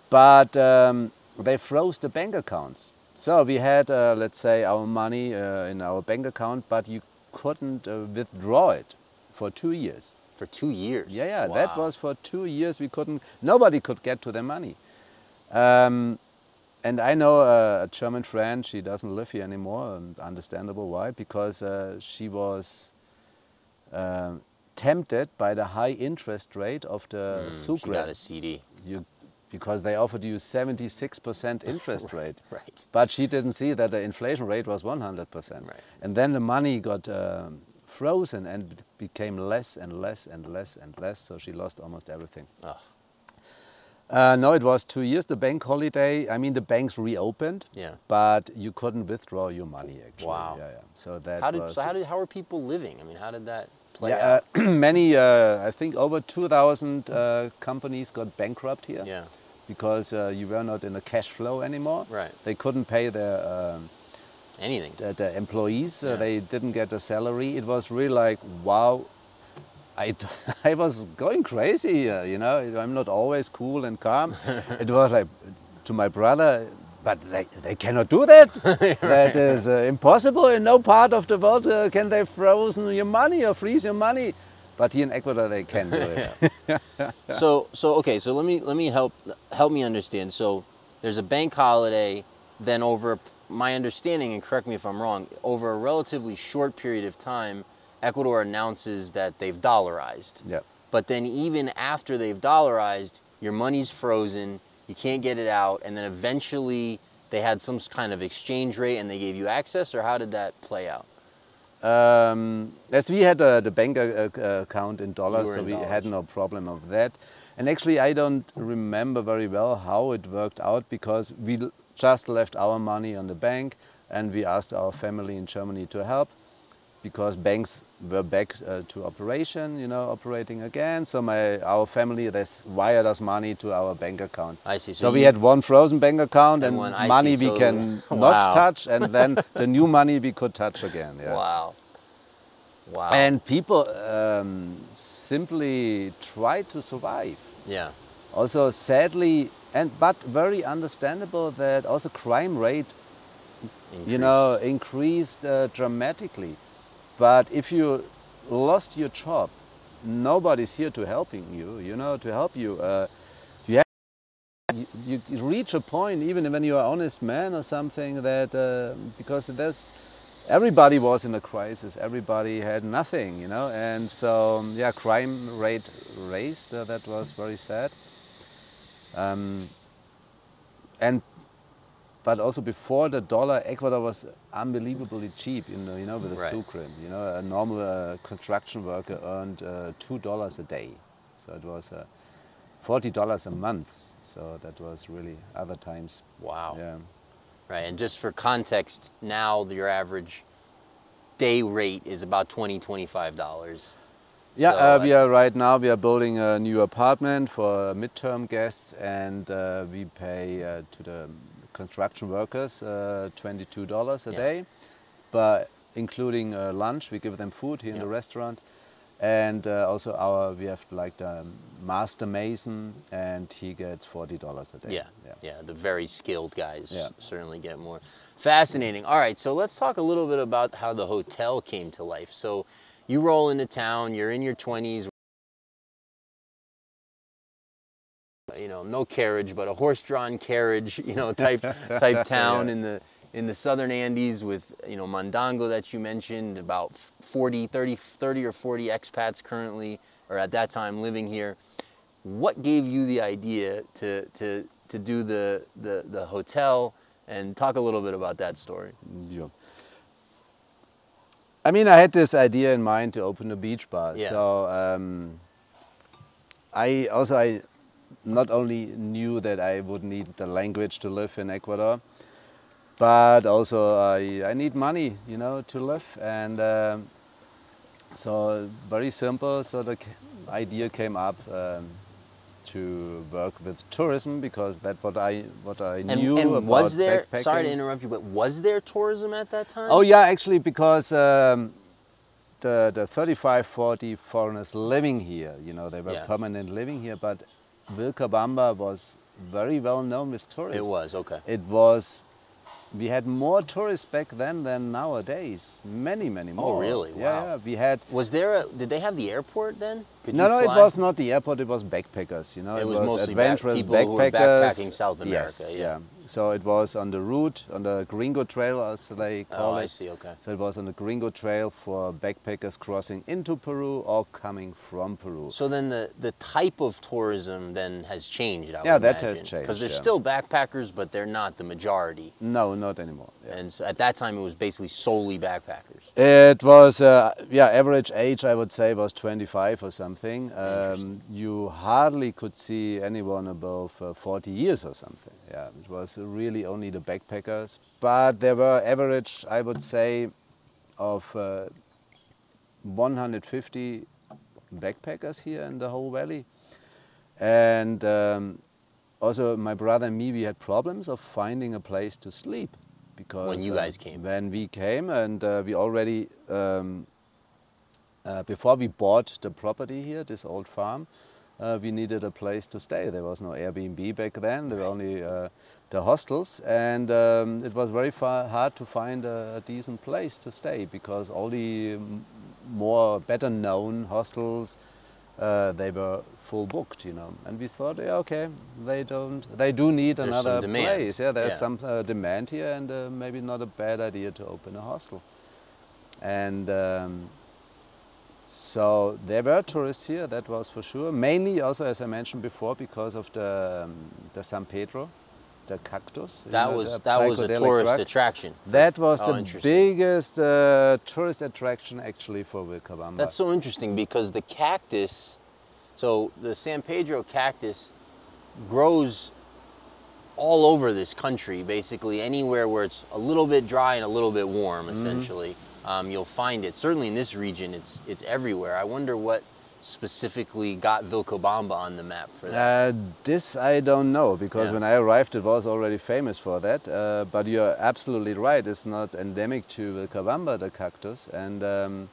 A: but um, they froze the bank accounts. So we had, uh, let's say, our money uh, in our bank account, but you couldn't uh, withdraw it for two years.
B: For two years.
A: Yeah, yeah, that was for two years. We couldn't, nobody could get to their money. Um, and I know uh, a German friend, she doesn't live here anymore, and understandable why, because uh, she was um tempted by the high interest rate of the
B: Mm,
A: Sucre.
B: She got a CD.
A: You, because they offered you 76% interest rate.
B: Right.
A: But she didn't see that the inflation rate was 100%.
B: Right.
A: And then the money got um, frozen and became less and less and less and less, so she lost almost everything.
B: Ugh.
A: Uh, no, it was two years, the bank holiday. I mean, the banks reopened,
B: Yeah.
A: but you couldn't withdraw your money actually.
B: Wow.
A: Yeah, yeah. So that
B: How did
A: was.
B: so how did how are people living? I mean, how did that play
A: yeah, uh, many, uh, I think over 2,000 uh, companies got bankrupt here
B: yeah.
A: because uh, you were not in a cash flow anymore.
B: Right.
A: They couldn't pay their um,
B: Anything.
A: the, the employees.
B: Yeah.
A: They didn't get a salary. It was really like, wow. I, d- I was going crazy, you know. I'm not always cool and calm. it was like to my brother, but they, they cannot do that. That is uh, impossible. In no part of the world uh, can they frozen your money or freeze your money. But here in Ecuador they can do it.
B: so so okay so let me let me help help me understand so there's a bank holiday then over my understanding and correct me if i'm wrong over a relatively short period of time ecuador announces that they've dollarized
A: yeah.
B: but then even after they've dollarized your money's frozen you can't get it out and then eventually they had some kind of exchange rate and they gave you access or how did that play out
A: Um, as we had uh, the bank uh, uh, account in dollars, so
B: in
A: we
B: dollars.
A: had no problem of that. And actually, I don't remember very well how it worked out because we just left our money on the bank and we asked our family in Germany to help because banks were back uh, to operation, you know, operating again. So my our family they wired us money to our bank account.
B: I see.
A: So,
B: So
A: we had one frozen bank account
B: And
A: and,
B: one-
A: money
B: see.
A: we
B: So-
A: can
B: Wow.
A: not touch, and then the new money we could touch again. Yeah.
B: wow wow
A: And people um, simply try to survive.
B: yeah
A: Also, sadly, and but very understandable that also crime rate, you know, increased uh, dramatically. But if you lost your job, nobody's here to helping you. You know, to help you. Uh, you, have, you, you reach a point, even when you're an honest man or something, that uh, because there's everybody was in a crisis. Everybody had nothing, you know, and so um, yeah, crime rate raised. Uh, that was very sad. Um, and but also before the dollar, Ecuador was unbelievably cheap. You know, you know, with the
B: Right.
A: sucre. You know, a normal uh, construction worker earned uh, two dollars a day, so it was uh, forty dollars a month. So that was really other times.
B: wow
A: Yeah.
B: Right, and just for context, now your average day rate is about 20 $25.
A: Yeah,
B: So,
A: uh,
B: uh,
A: we are right now. We are building a new apartment for midterm guests, and uh, we pay uh, to the construction workers uh, twenty-two dollars a
B: Yeah.
A: day, but including uh, lunch, we give them food here in the restaurant, and uh, also our we have like the master mason, and he gets forty dollars a day.
B: Yeah, yeah, the very skilled guys
A: Yeah.
B: certainly get more. Fascinating. All right, so let's talk a little bit about how the hotel came to life. So you roll into town, you're in your 20s, you know, no carriage, but a horse-drawn carriage, you know, type type town
A: Yeah.
B: in the in the southern Andes with, you know, Mandango that you mentioned, about 40, 30, 30 or 40 expats currently, or at that time living here. What gave you the idea to, to, to do the, the, the hotel and talk a little bit about that story?
A: Yeah. I mean, I had this idea in mind to open a beach bar.
B: Yeah.
A: So um, I also I not only knew that I would need the language to live in Ecuador, but also I, I need money, you know, to live. And um, so very simple. So the idea came up um, to work with tourism because that what I what I
B: And,
A: knew
B: and
A: about
B: was there? Sorry to interrupt you, but was there tourism at that time?
A: Oh yeah, actually because um, the the 35, 40 foreigners living here, you know, they were
B: Yeah.
A: permanent living here, but Vilcabamba was very well known with tourists.
B: it was okay.
A: It was. We had more tourists back then than nowadays. Many, many oh, more.
B: Oh, really?
A: Yeah,
B: Wow.
A: yeah. We had.
B: Was there a? Did they have the airport then? Could
A: no,
B: you
A: no, it was not the airport. It was backpackers. You know,
B: It was mostly back-
A: adventurous
B: people who were backpacking South America,
A: Yes,
B: yeah.
A: So it was on the route, on the Gringo Trail, as they call
B: Oh,
A: it.
B: I see. Okay.
A: So it was on the Gringo Trail for backpackers crossing into Peru or coming from Peru.
B: So then the, the type of tourism then has changed. I
A: Yeah, that has
B: imagine.
A: changed,
B: Because there's
A: yeah.
B: still backpackers, but they're not the majority.
A: no, not anymore. yeah.
B: And so at that time, it was basically solely backpackers.
A: It was, uh, yeah, average age I would say was 25 or something. Um, you hardly could see anyone above uh, 40 years or something. Yeah, it was really only the backpackers. But there were average, I would say, of uh, 150 backpackers here in the whole valley. And um, also my brother and me, we had problems of finding a place to sleep because when
B: you
A: uh,
B: guys came.
A: When we came, and uh, we already um, uh, before we bought the property here, this old farm, uh, we needed a place to stay. There was no Airbnb back then. There were only uh, the hostels, and um, it was very far, hard to find a, a decent place to stay because all the more better known hostels uh, they were full booked, you know. And we thought, yeah, okay, they don't, they do need
B: There's
A: another place. Yeah, there's
B: Yeah.
A: some uh, demand here, and uh, maybe not a bad idea to open a hostel. And um, so there were tourists here, that was for sure. Mainly also, as I mentioned before, because of the, um, the San Pedro, the cactus. you
B: That
A: know,
B: was
A: the
B: that was a tourist
A: drug.
B: attraction.
A: That was
B: Oh,
A: the biggest uh, tourist attraction actually for Vilcabamba.
B: That's so interesting because the cactus, so the San Pedro cactus grows all over this country, basically anywhere where it's a little bit dry and a little bit warm,
A: Mm-hmm.
B: essentially. Um, you'll find it. Certainly in this region, it's it's everywhere. I wonder what specifically got Vilcabamba on the map for that.
A: Uh, this I don't know because
B: Yeah.
A: when I arrived it was already famous for that. Uh, but you're absolutely right. It's not endemic to Vilcabamba, the cactus. And um,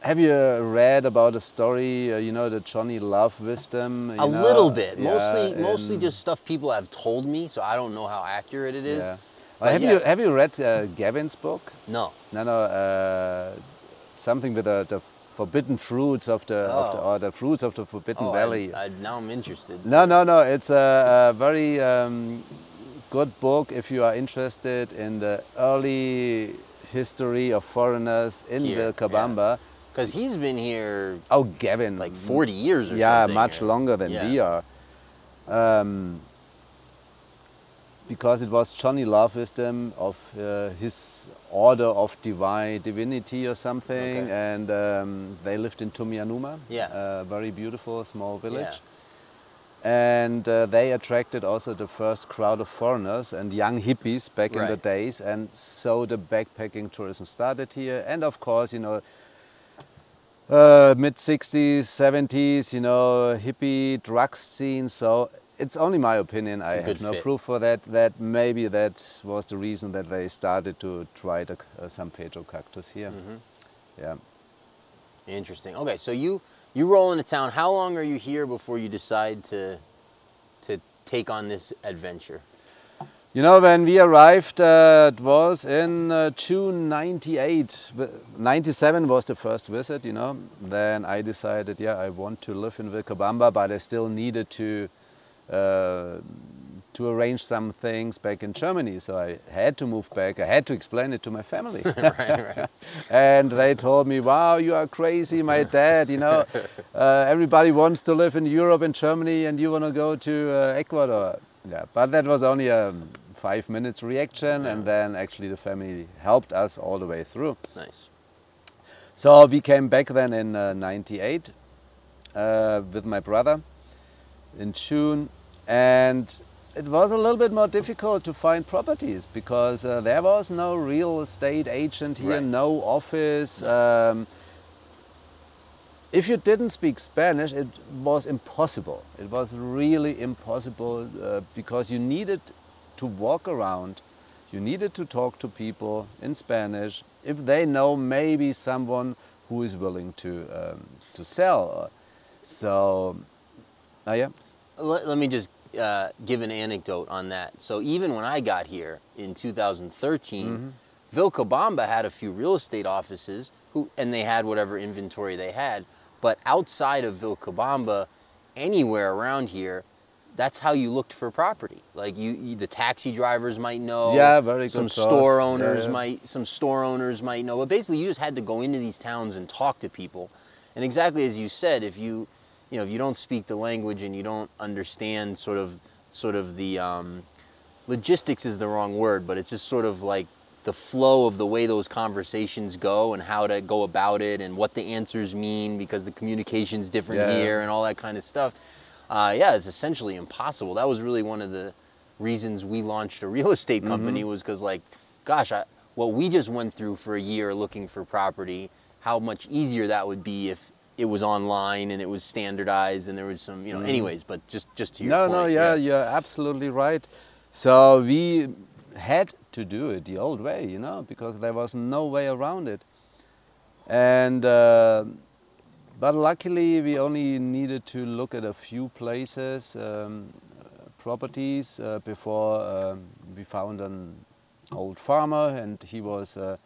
A: have you read about the story? Uh, you know the Johnny Lovewisdom. you
B: a
A: know?
B: little bit,
A: Yeah,
B: mostly mostly just stuff people have told me, so I don't know how accurate it is.
A: Yeah.
B: But
A: have
B: yeah.
A: you have you read uh, Gavin's book?
B: No.
A: No, no, uh, something with the, the forbidden fruits of the, of the
B: Oh.
A: or the fruits of the Forbidden
B: Oh,
A: Valley.
B: I, now I'm interested.
A: No, no, no. It's a, a very um, good book if you are interested in the early history of foreigners in
B: Here.
A: Vilcabamba.
B: Because he's been here
A: Oh, Gavin.
B: like 40 years or something.
A: yeah, much
B: or-
A: longer than
B: yeah.
A: we are. Um, because it was Johnny Lovewisdom of uh, his order of divine divinity or something,
B: Okay.
A: and um, they lived in Tumianuma,
B: Yeah.
A: a very beautiful small village. And uh, they attracted also the first crowd of foreigners and young hippies back in the days, and so the backpacking tourism started here. And of course, you know, uh, mid 60s, 70s, you know, hippie drug scene. So it's only my opinion. I have no
B: fit.
A: proof for that. That maybe that was the reason that they started to try the uh, San Pedro cactus here.
B: Mm-hmm.
A: Yeah.
B: Interesting. Okay, so you you roll into town. How long are you here before you decide to to take on this adventure?
A: You know, when we arrived, uh, it was in uh, June 98. 97 was the first visit, you know. Then I decided, yeah, I want to live in Vilcabamba, but I still needed to to arrange some things back in Germany. So I had to move back. I had to explain it to my family.
B: right, right.
A: and they told me, wow, you are crazy, my dad, you know. Uh, everybody wants to live in Europe and Germany and you want to go to uh, Ecuador. Yeah, but that was only a five minutes reaction, and then actually the family helped us all the way through.
B: Nice.
A: So we came back then in uh, 98 uh, with my brother in June and it was a little bit more difficult to find properties because uh, there was no real estate agent here,
B: Right.
A: no office. Um, if you didn't speak Spanish, it was impossible. It was really impossible uh, because you needed to walk around, you needed to talk to people in Spanish if they know maybe someone who is willing to um, to sell. So, oh yeah,
B: Let, let me just uh, give an anecdote on that. So even when I got here in 2013, Vilcabamba had a few real estate offices who, and they had whatever inventory they had. But outside of Vilcabamba, anywhere around here, that's how you looked for property. Like you, you the taxi drivers might know.
A: Yeah, very good
B: Some
A: source.
B: store
A: Yeah,
B: owners
A: yeah.
B: might, some store owners might know. But basically, you just had to go into these towns and talk to people. And exactly as you said, if you, you know, if you don't speak the language and you don't understand sort of, sort of the um, logistics is the wrong word, but it's just sort of like the flow of the way those conversations go and how to go about it and what the answers mean because the communication's different
A: Yeah.
B: here and all that kind of stuff. Uh, yeah, it's essentially impossible. That was really one of the reasons we launched a real estate company was because like, gosh, I, what we just went through for a year looking for property, how much easier that would be if it was online and it was standardized and there was some, you know, anyways, but just, just to your
A: no,
B: point.
A: no, yeah, you're absolutely right. So we had to do it the old way, you know, because there was no way around it. And uh, but luckily, we only needed to look at a few places, um, uh, properties uh, before um, we found an old farmer, and he was uh,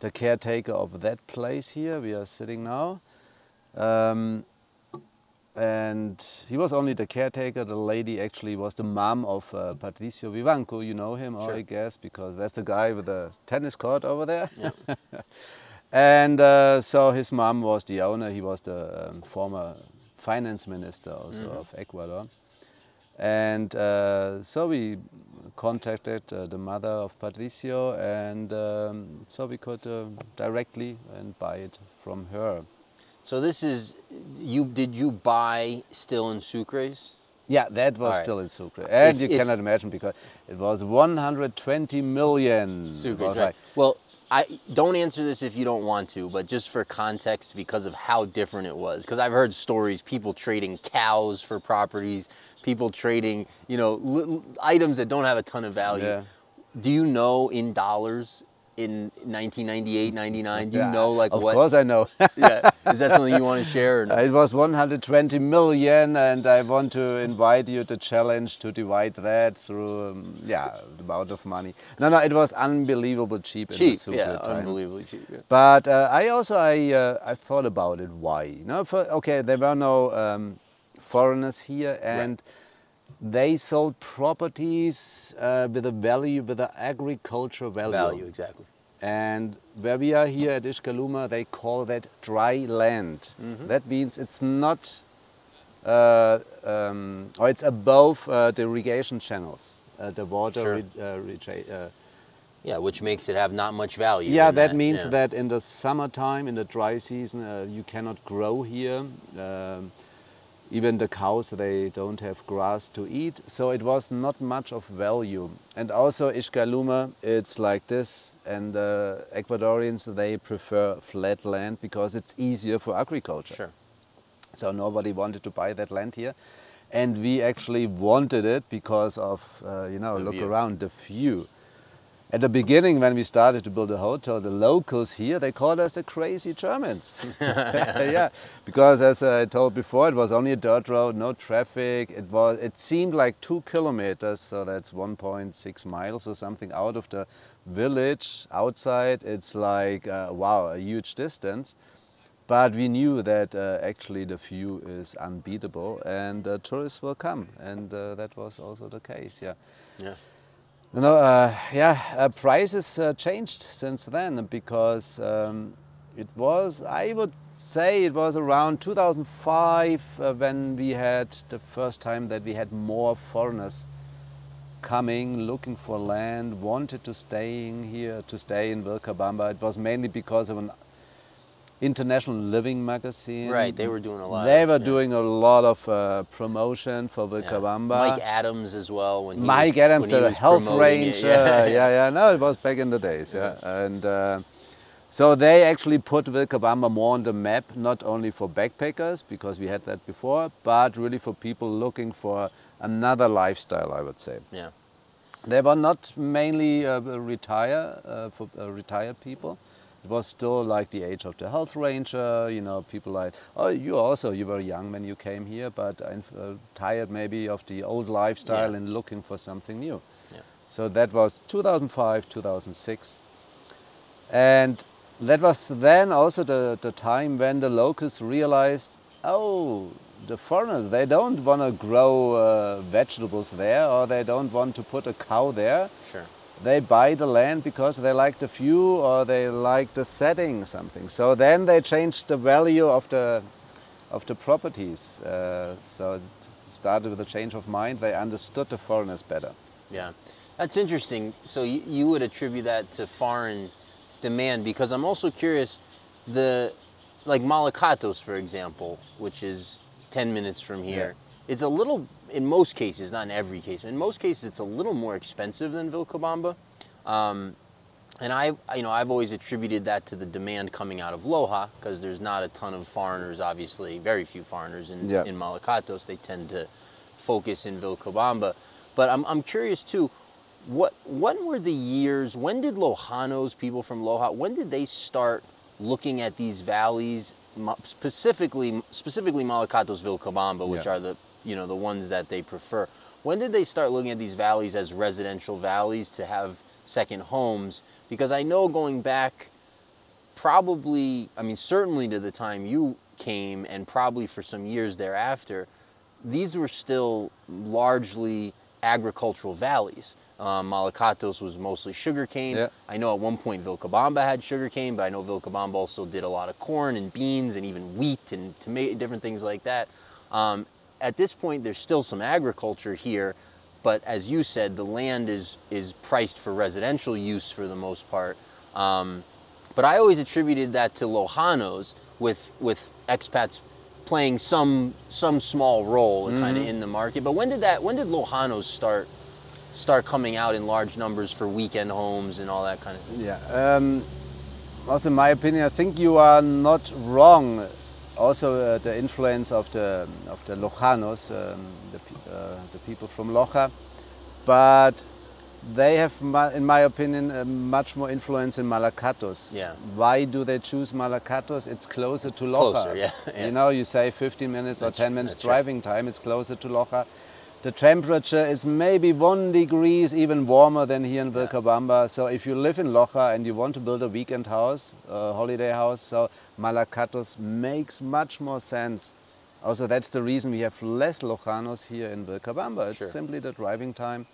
A: the caretaker of that place here. We are sitting now. Um, and he was only the caretaker. The lady actually was the mom of uh, Patricio Vivanco. You know him,
B: Sure.
A: I guess, because that's the guy with the tennis court over there. and uh, so his mom was the owner. He was the um, former finance minister also
B: Mm-hmm.
A: of Ecuador. And uh, so we contacted uh, the mother of Patricio, and um, so we could uh, directly and buy it from her.
B: So this is you. Did you buy still in Sucres?
A: Yeah, that was
B: Alright.
A: still in Sucre. And
B: If-
A: you
B: if-
A: cannot imagine because it was 120 million.
B: Sucres, right?
A: like-
B: Well, I don't answer this if you don't want to, but just for context, because of how different it was. Because I've heard stories, people trading cows for properties, people trading, you know, items that don't have a ton of value.
A: Yeah.
B: Do you know in dollars in 1998, 99? Do you
A: Yeah,
B: know like
A: of
B: what?
A: course I know.
B: yeah. Is that something you want to share? Or no?
A: it was 120 million, and I want to invite you to challenge to divide that through, um, yeah, the amount of money. No, no, it was unbelievable cheap, in the
B: cheap, yeah,
A: time.
B: unbelievably cheap. Yeah.
A: But uh, I also I uh, I thought about it. Why? You know, for, okay, there were no um, foreigners here, and they sold properties uh, with a value, with an agricultural value.
B: Value, exactly.
A: And where we are here at Izhcayluma, they call that dry land. That means it's not, uh, um, or it's above uh, the irrigation channels, uh, the water.
B: Sure.
A: uh, uh,
B: Yeah, which makes it have not much value.
A: yeah,
B: in
A: that, means
B: yeah.
A: that in the summertime, in the dry season, uh, you cannot grow here. Um, even the cows, they don't have grass to eat. So it was not much of value. And also Izhcayluma, it's like this. And uh, Ecuadorians, they prefer flat land because it's easier for agriculture.
B: Sure.
A: So nobody wanted to buy that land here. And we actually wanted it because of, uh, you know,
B: The
A: look
B: view.
A: around the view. At the beginning, when we started to build a hotel, the locals here, they called us the crazy Germans. yeah, because as I told before, it was only a dirt road, no traffic. It was, it seemed like two kilometers, so that's 1.6 miles or something out of the village. Outside, it's like, uh, wow, a huge distance. But we knew that uh, actually the view is unbeatable and uh, tourists will come. And uh, that was also the case, yeah.
B: Yeah.
A: You know, uh, yeah, uh, prices uh, changed since then because um, it was, I would say it was around 2005 uh, when we had the first time that we had more foreigners coming, looking for land, wanted to staying here, to stay in Vilcabamba. It was mainly because of an international living magazine.
B: Right, they were doing a lot.
A: They
B: of,
A: were
B: yeah.
A: doing a lot of uh, promotion for
B: Yeah.
A: Vilcabamba.
B: Mike Adams as well. When he
A: Mike
B: was,
A: Adams,
B: when he
A: the health ranger.
B: yeah.
A: yeah, yeah. No, it was back in the days. Yeah, and uh, so they actually put Vilcabamba more on the map, not only for backpackers because we had that before, but really for people looking for another lifestyle. I would say
B: yeah.
A: they were not mainly uh, retire uh, for uh, retired people. It was still like the age of the health ranger. You know, people like, oh, you also you were young when you came here, but I'm uh, tired maybe of the old lifestyle
B: Yeah.
A: and looking for something new.
B: Yeah.
A: So that was 2005, 2006. And that was then also the, the time when the locals realized, oh, the foreigners, they don't want to grow uh, vegetables there or they don't want to put a cow there.
B: Sure.
A: They buy the land because they like the view or they like the setting, something. So then they changed the value of the, of the properties. Uh, so it started with a change of mind. They understood the foreigners better.
B: Yeah, that's interesting. So you, you would attribute that to foreign demand because I'm also curious, the like Malacatos, for example, which is 10 minutes from here. It's a little, in most cases, not in every case, in most cases, it's a little more expensive than Vilcabamba. Um, and I, you know, I've always attributed that to the demand coming out of Loja because there's not a ton of foreigners, obviously, very few foreigners in,
A: Yeah.
B: in Malacatos. They tend to focus in Vilcabamba. But I'm, I'm curious too, what when were the years? When did Lojanos, people from Loja, when did they start looking at these valleys, specifically specifically Malacatos, Vilcabamba, which
A: Yeah.
B: are the you know the ones that they prefer? When did they start looking at these valleys as residential valleys to have second homes? Because I know going back probably, I mean, certainly to the time you came, and probably for some years thereafter, these were still largely agricultural valleys. Um, Malacatos was mostly sugarcane.
A: Yeah.
B: I know at one point Vilcabamba had sugarcane, but I know Vilcabamba also did a lot of corn and beans and even wheat and tomato, different things like that. Um, at this point, there's still some agriculture here, but as you said, the land is is priced for residential use for the most part. Um, but I always attributed that to Lojanos, with with expats playing some some small role kind of in the market. But when did that? When did Lojanos start start coming out in large numbers for weekend homes and all that kind of? thing?
A: Yeah. Um, also, in my opinion, I think you are not wrong. Also, uh, the influence of the of the Lojanos, um, the, pe- uh, the people from Loja, but they have, in my opinion, uh, much more influence in Malacatos.
B: Yeah.
A: Why do they choose Malacatos? It's closer to Loja.
B: closer, yeah, yeah.
A: You know, you say 15 minutes or 10 minutes
B: that's right.
A: driving time. It's closer to Loja. The temperature is maybe one degrees even warmer than here in Vilcabamba. So if you live in Loja and you want to build a weekend house, a holiday house, so Malacatos makes much more sense. Also, that's the reason we have less Lojanos here in Vilcabamba. It's
B: Sure.
A: simply the driving time.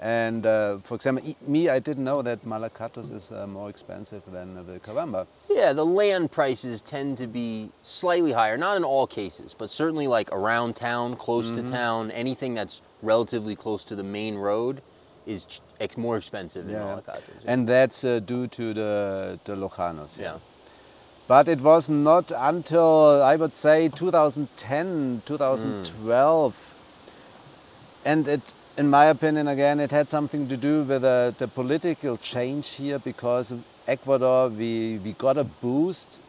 A: And uh, for example, me, I didn't know that Malacatos is uh, more expensive than uh, Vilcabamba.
B: Yeah, the land prices tend to be slightly higher, not in all cases, but certainly like around town, close
A: Mm-hmm.
B: to town, anything that's relatively close to the main road is ex- more expensive in
A: Yeah.
B: Malacatos.
A: And that's uh, due to the, the Lojanos.
B: yeah.
A: But it was not until I would say 2010, 2012, and it, in my opinion, again, it had something to do with uh, the political change here because Ecuador, we, we got a boost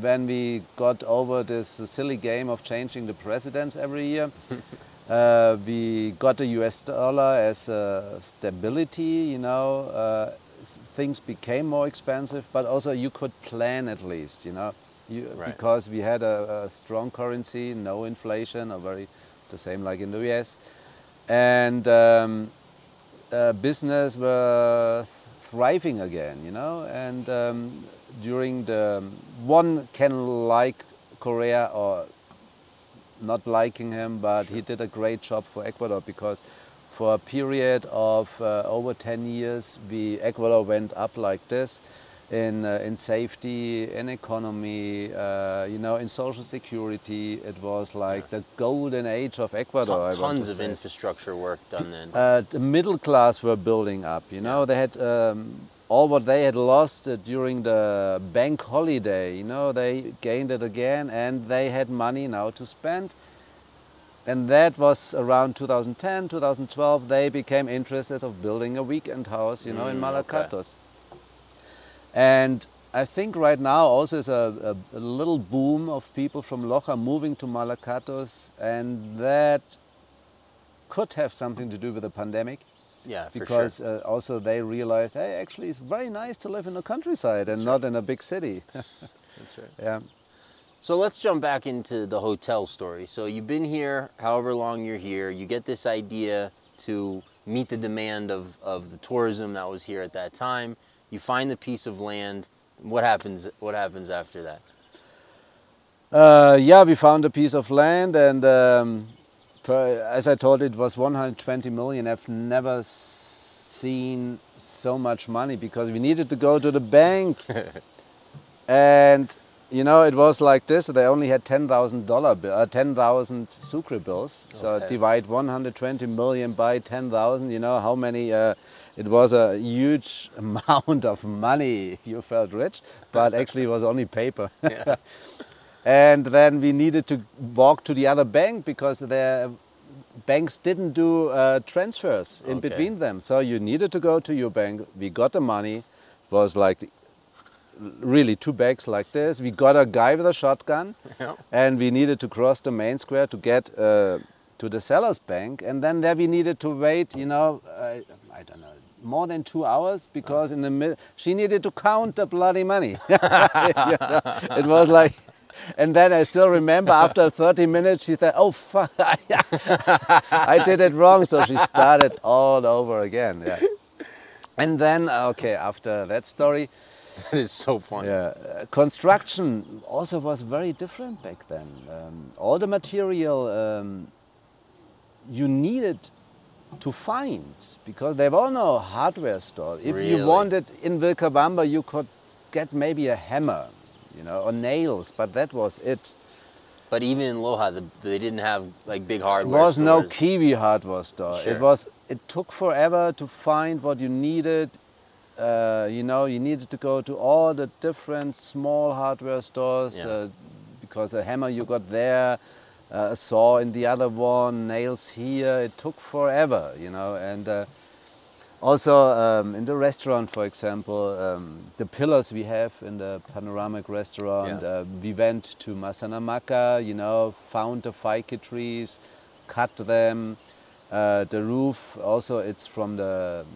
A: when we got over this silly game of changing the presidents every year. uh, we got the US dollar as a stability, you know. Uh, things became more expensive, but also you could plan at least, you know. You,
B: Right.
A: Because we had a, a strong currency, no inflation, or very the same like in the US. And um, uh, business were thriving again, you know. And um, during the one can like Correa or not liking him, but he did a great job for Ecuador because for a period of uh, over 10 years, we Ecuador went up like this. In, uh, in safety, in economy, uh, you know, in social security. It was like the golden age of Ecuador. Want
B: Tons
A: to
B: of
A: say.
B: infrastructure work done then.
A: Uh, the middle class were building up. You know, they had um, all what they had lost uh, during the bank holiday. You know, they gained it again, and they had money now to spend. And that was around 2010, 2012. They became interested of building a weekend house. You know, in
B: Malacatos. okay.
A: And I think right now also is a, a, a little boom of people from Loja moving to Malacatos, and that could have something to do with the pandemic
B: yeah, for
A: because
B: sure.
A: uh, also they realize, hey, actually, it's very nice to live in the countryside and not in a big city.
B: That's right.
A: yeah.
B: So let's jump back into the hotel story. So you've been here however long you're here. You get this idea to meet the demand of, of the tourism that was here at that time. You find the piece of land. What happens? What happens after that?
A: Uh, yeah, we found a piece of land, and um, per, as I told, it was 120 million. I've never seen so much money because we needed to go to the bank, and you know it was like this. They only had 10,000 dollar, uh, 10,000 sucre bills. So divide 120 million by 10,000. You know how many? Uh, it was a huge amount of money. You felt rich, but actually it was only paper.
B: Yeah.
A: And then we needed to walk to the other bank because the banks didn't do uh, transfers in
B: Okay.
A: between them. So you needed to go to your bank. We got the money. It was like really two bags like this. We got a guy with a shotgun
B: Yeah.
A: and we needed to cross the main square to get uh, to the seller's bank. And then there we needed to wait, you know, uh, I don't know, more than two hours because in the middle, she needed to count the bloody money. You know, It was like, and then I still remember after 30 minutes, she said, oh, fuck, I did it wrong. So she started all over again. Yeah. And then, okay, after that story,
B: That is so funny.
A: yeah, uh, construction also was very different back then. Um, all the material um, you needed to find because there were no hardware store. If
B: Really?
A: you wanted in Vilcabamba, you could get maybe a hammer, you know, or nails, but that was it.
B: But even in Loja, the, they didn't have like big hardware.
A: There was no. Kywi hardware store.
B: Sure.
A: It was. It took forever to find what you needed. Uh, you know, you needed to go to all the different small hardware stores
B: Yeah.
A: uh, because a hammer you got there, uh, a saw in the other one, nails here. It took forever, you know, and. Uh, also, um, in the restaurant, for example, um, the pillars we have in the panoramic restaurant,
B: Yeah.
A: uh, we went to Masanamaca, you know, found the ficus trees, cut them. Uh, the roof, also, it's from the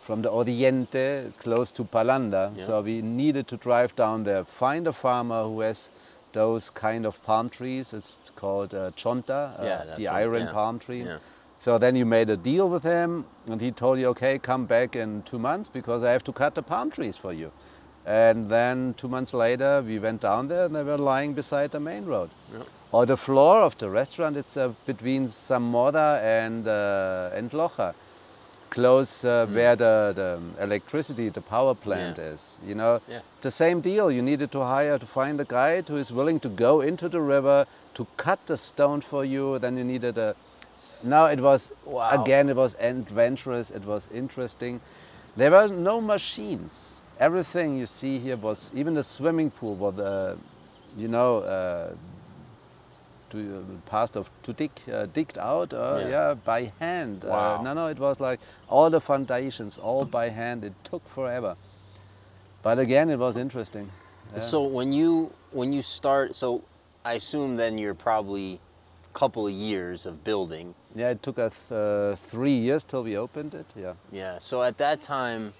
A: from the Oriente, close to Palanda.
B: Yeah.
A: So we needed to drive down there, find a farmer who has those kind of palm trees. It's called uh, chonta, uh,
B: Yeah,
A: the iron palm tree.
B: Yeah.
A: So then you made a deal with him, and he told you, okay, come back in two months because I have to cut the palm trees for you. And then two months later, we went down there, and they were lying beside the main road.
B: Yep.
A: Or the floor of the restaurant, it's uh, between Zamora and uh, and Loja, close uh, where the, the electricity, the power plant
B: Yeah.
A: is. You know,
B: Yeah.
A: the same deal. You needed to hire to find a guide who is willing to go into the river to cut the stone for you. Then you needed a. Now it was
B: Wow.
A: again. It was adventurous. It was interesting. There were no machines. Everything you see here was even the swimming pool was, uh, you know, uh, to, uh, passed of to dig uh, digged out. Uh,
B: Yeah.
A: yeah. by hand.
B: Wow.
A: Uh, no, no, it was like all the foundations, all by hand. It took forever. But again, it was interesting. Yeah.
B: So when you when you start, so I assume then you're probably a couple of years of building.
A: Yeah, it took us uh, three years till we opened it. Yeah.
B: Yeah. So at that time,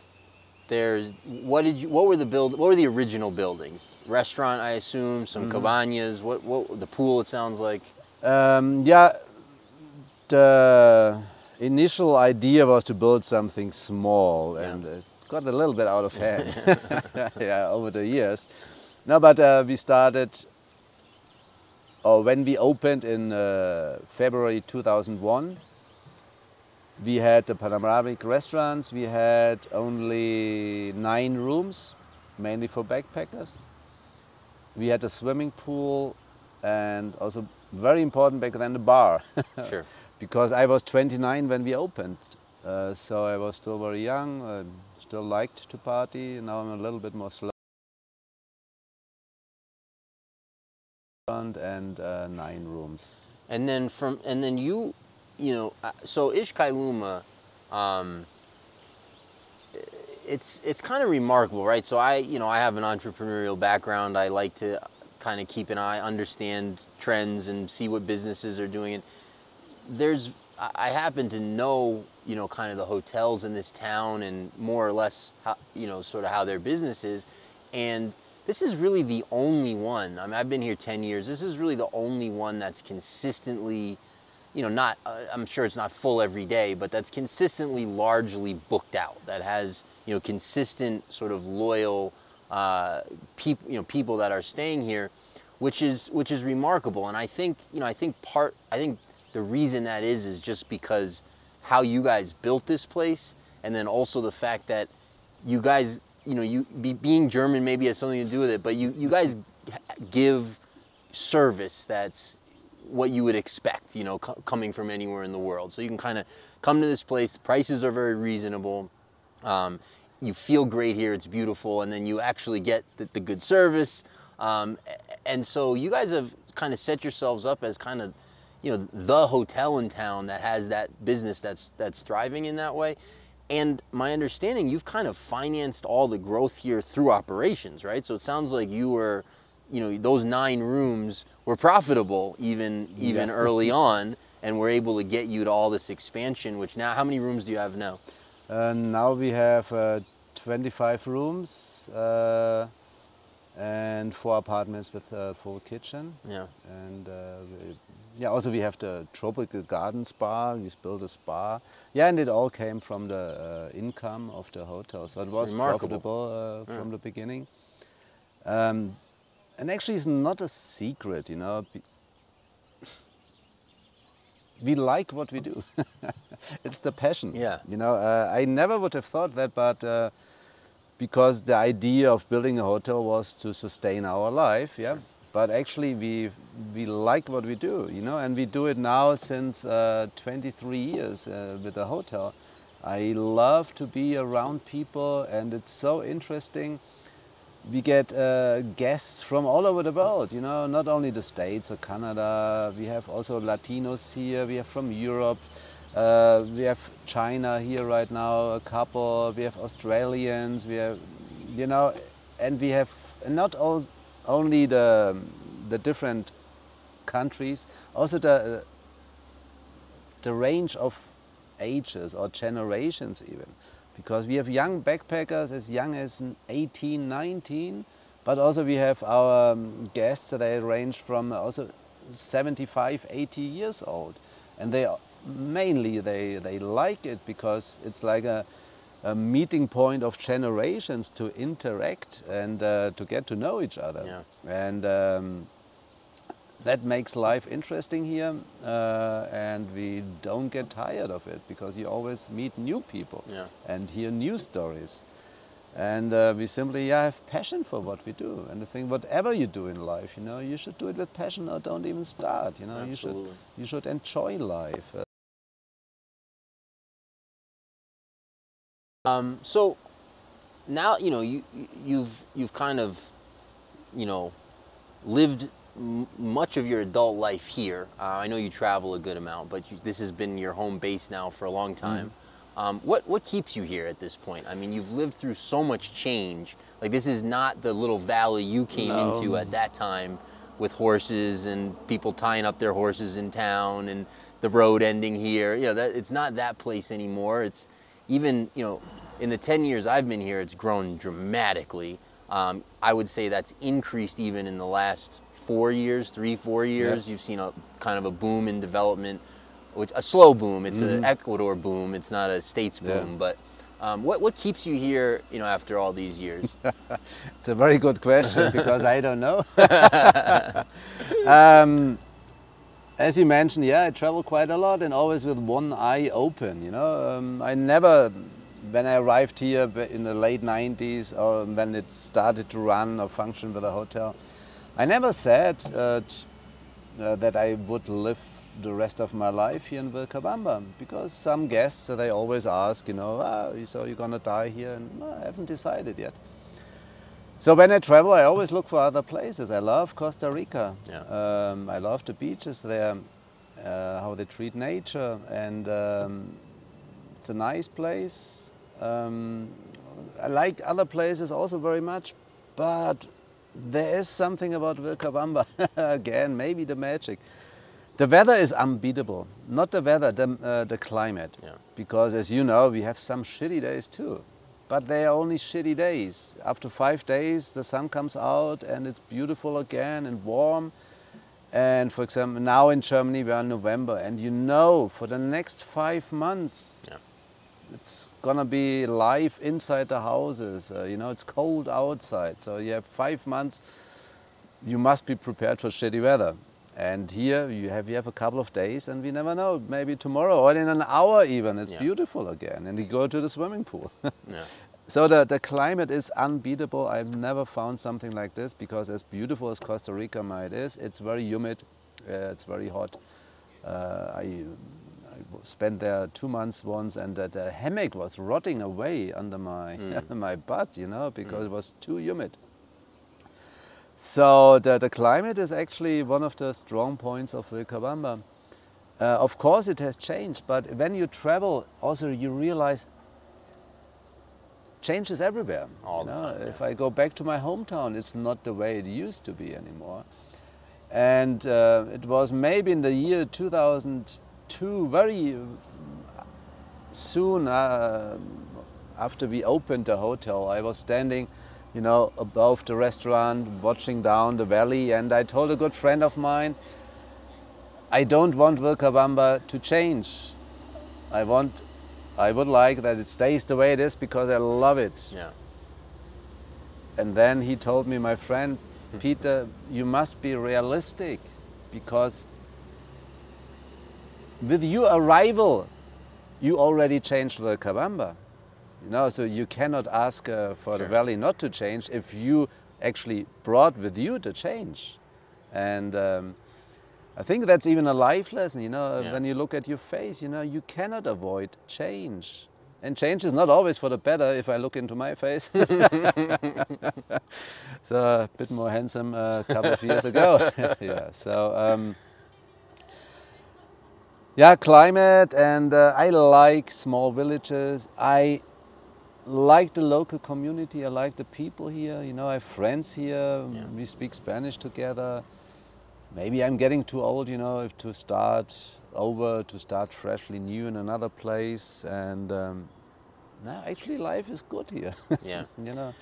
B: there's what did you what were the build what were the original buildings? Restaurant, I assume, some cabañas. What what the pool? It sounds like.
A: Um, yeah, the initial idea was to build something small,
B: Yeah.
A: and it got a little bit out of hand. yeah, over the years. No, but uh, we started, or when we opened in uh, February 2001, we had the panoramic restaurants. We had only nine rooms, mainly for backpackers. We had a swimming pool and also very important back then the bar.
B: Sure.
A: because I was 29 when we opened. Uh, so I was still very young, I still liked to party. Now I'm a little bit more slow. And uh, nine rooms.
B: And then from and then you, you know, uh, so Izhcayluma, um, it's it's kind of remarkable, right? So I, you know, I have an entrepreneurial background. I like to kind of keep an eye, understand trends, and see what businesses are doing. And there's, I happen to know, you know, kind of the hotels in this town and more or less, how, you know, sort of how their business is, and this is really the only one. I mean, I've been here 10 years. This is really the only one that's consistently, you know, not, uh, I'm sure it's not full every day, but that's consistently largely booked out, that has, you know, consistent sort of loyal uh, people, you know, people that are staying here, which is, which is remarkable. And I think, you know, I think part, I think the reason that is, is just because how you guys built this place. And then also the fact that you guys you know, you be, being German maybe has something to do with it, but you, you guys give service that's what you would expect, you know, co coming from anywhere in the world. So you can kind of come to this place, the prices are very reasonable, um, you feel great here, it's beautiful, and then you actually get the, the good service. Um, and so you guys have kind of set yourselves up as kind of, you know, the hotel in town that has that business that's, that's thriving in that way. And my understanding, you've kind of financed all the growth here through operations, right? So it sounds like you were, you know, those nine rooms were profitable even even yeah. early on, and we're able to get you to all this expansion. Which now, how many rooms do you have now?
A: Uh, now we have uh, 25 rooms uh, and four apartments with a full kitchen.
B: Yeah.
A: And uh, yeah, also we have the tropical garden spa. We built a spa. Yeah, and it all came from the uh, income of the hotel. So it was Remarkable. profitable uh, from yeah. the beginning. Um, and actually, it's not a secret, you know. We like what we do. it's the passion.
B: Yeah.
A: You know, uh, I never would have thought that, but uh, because the idea of building a hotel was to sustain our life, yeah. Sure but actually we we like what we do, you know, and we do it now since uh, 23 years uh, with the hotel. I love to be around people, and it's so interesting. We get uh, guests from all over the world, you know, not only the States or Canada. We have also Latinos here. We have from Europe. Uh, we have China here right now, a couple. We have Australians. We have, you know, and we have not all only the, the different countries, also the, the range of ages or generations even. Because we have young backpackers as young as 18, 19, but also we have our um, guests that range from also 75, 80 years old. And they mainly they, they like it because it's like a, a meeting point of generations to interact and uh, to get to know each other.
B: Yeah.
A: And um, that makes life interesting here uh, and we don't get tired of it because you always meet new people
B: yeah.
A: and hear new stories. And uh, we simply yeah, have passion for what we do. And I think whatever you do in life, you know, you should do it with passion or don't even start. You know,
B: Absolutely.
A: you should you should enjoy life.
B: Um, so now you know you you've you've kind of you know lived much of your adult life here. Uh, I know you travel a good amount, but you, this has been your home base now for a long time. Mm. Um, what what keeps you here at this point? I mean, you've lived through so much change. Like this is not the little valley you came no. into at that time with horses and people tying up their horses in town and the road ending here. You know, that it's not that place anymore. It's even, you know, in the 10 years I've been here, it's grown dramatically. Um, I would say that's increased even in the last four years, three, four years. Yeah. You've seen a kind of a boom in development, which a slow boom. It's mm-hmm. an Ecuador boom. It's not a states boom, yeah. but um, what, what keeps you here, you know, after all these years?
A: it's a very good question because I don't know. um, as you mentioned, yeah, I travel quite a lot and always with one eye open. You know, um, I never when I arrived here in the late 90s or when it started to run or function with a hotel, I never said uh, uh, that I would live the rest of my life here in Vilcabamba because some guests they always ask, you know, ah, so you're gonna die here, and no, I haven't decided yet. So when I travel, I always look for other places. I love Costa Rica.
B: Yeah.
A: Um, I love the beaches there, uh, how they treat nature, and um, it's a nice place. Um, I like other places also very much, but there is something about Vilcabamba again, maybe the magic. The weather is unbeatable. Not the weather, the, uh, the climate.
B: Yeah.
A: Because as you know, we have some shitty days too. But they are only shitty days. After five days, the sun comes out and it's beautiful again and warm. And for example, now in Germany, we are in November, and you know for the next five months,
B: Yeah.
A: It's gonna be live inside the houses. Uh, you know, it's cold outside. So you have five months, you must be prepared for shitty weather. And here you have, you have a couple of days and we never know, maybe tomorrow or in an hour even, it's
B: Yeah.
A: beautiful again. And you go to the swimming pool.
B: Yeah.
A: So the, the climate is unbeatable. I've never found something like this because as beautiful as Costa Rica might is, it's very humid, uh, it's very hot. Uh, I, spent there two months once and the, the hammock was rotting away under my, my butt, you know, because it was too humid. So the, the climate is actually one of the strong points of Vilcabamba. Uh, of course it has changed, but when you travel, also you realize changes everywhere.
B: All
A: you
B: the time, yeah.
A: If I go back to my hometown, it's not the way it used to be anymore. And uh, it was maybe in the year 2002, very soon uh, after we opened the hotel, I was standing, you know, above the restaurant, watching down the valley, and I told a good friend of mine, I don't want Vilcabamba to change. I want, I would like that it stays the way it is because I love it.
B: Yeah.
A: And then he told me, my friend, Peter, you must be realistic because with your arrival, you already changed Vilcabamba. You know, so you cannot ask uh, for the valley not to change if you actually brought with you the change. And um, I think that's even a life lesson, you know,
B: Yeah.
A: when you look at your face, you know, you cannot avoid change. And change is not always for the better if I look into my face. so a bit more handsome a couple of years ago. yeah, so um, yeah, climate, and uh, I like small villages. I like the local community. I like the people here. You know, I have friends here.
B: Yeah.
A: We speak Spanish together. Maybe I'm getting too old, you know, if to start over, to start freshly new in another place. And um, no, actually, life is good here.
B: Yeah.
A: you know,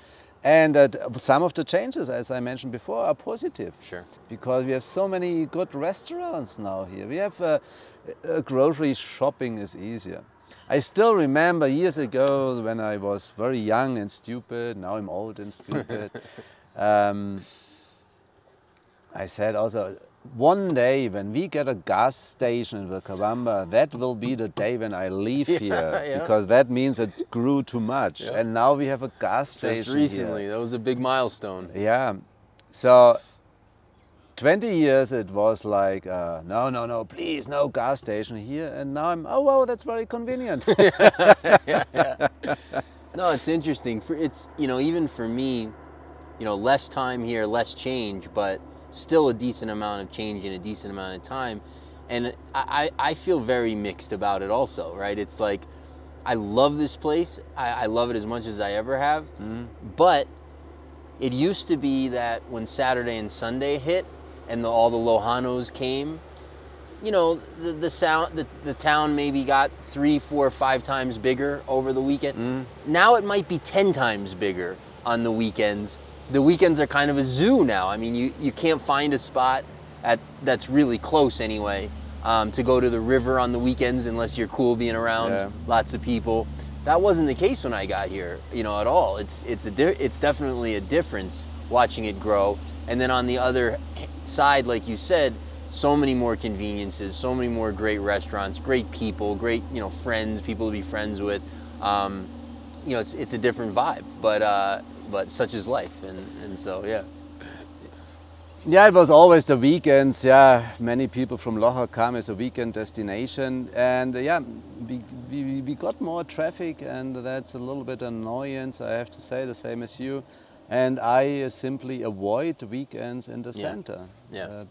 A: and uh, some of the changes, as I mentioned before, are positive
B: Sure.
A: because we have so many good restaurants now here. We have uh, uh, grocery shopping is easier. I still remember years ago when I was very young and stupid. Now I'm old and stupid. um, I said also, one day when we get a gas station in Vilcabamba, that will be the day when I leave here
B: yeah.
A: because that means it grew too much.
B: Yeah.
A: And now we have a gas station
B: Just
A: here.
B: recently, that was a big milestone.
A: Yeah. So 20 years it was like, uh, no, no, no, please, no gas station here. And now I'm, oh, wow, that's very convenient.
B: No, it's interesting. For it's you know even for me, you know less time here, less change, but still a decent amount of change in a decent amount of time, and I I I feel very mixed about it also. Right? It's like I love this place. I, I love it as much as I ever have, but it used to be that when Saturday and Sunday hit and the, all the Lojanos came, you know, the, the sound, the, the town maybe got three, four, five times bigger over the weekend. Now it might be 10 times bigger on the weekends. The weekends are kind of a zoo now. I mean, you, you can't find a spot at, that's really close anyway um, to go to the river on the weekends unless you're cool being around
A: Yeah.
B: lots of people. That wasn't the case when I got here, you know, at all. It's it's a di- it's definitely a difference watching it grow. And then on the other side, like you said, so many more conveniences, so many more great restaurants, great people, great you know friends, people to be friends with. Um, you know, it's, it's a different vibe, but, uh, but such is life. And, and so, yeah.
A: Yeah, it was always the weekends. Yeah, many people from Loja come as a weekend destination, and uh, yeah, we, we, we got more traffic, and that's a little bit annoyance. I have to say the same as you, and I uh, simply avoid weekends in the
B: Yeah.
A: center.
B: Yeah.
A: Uh,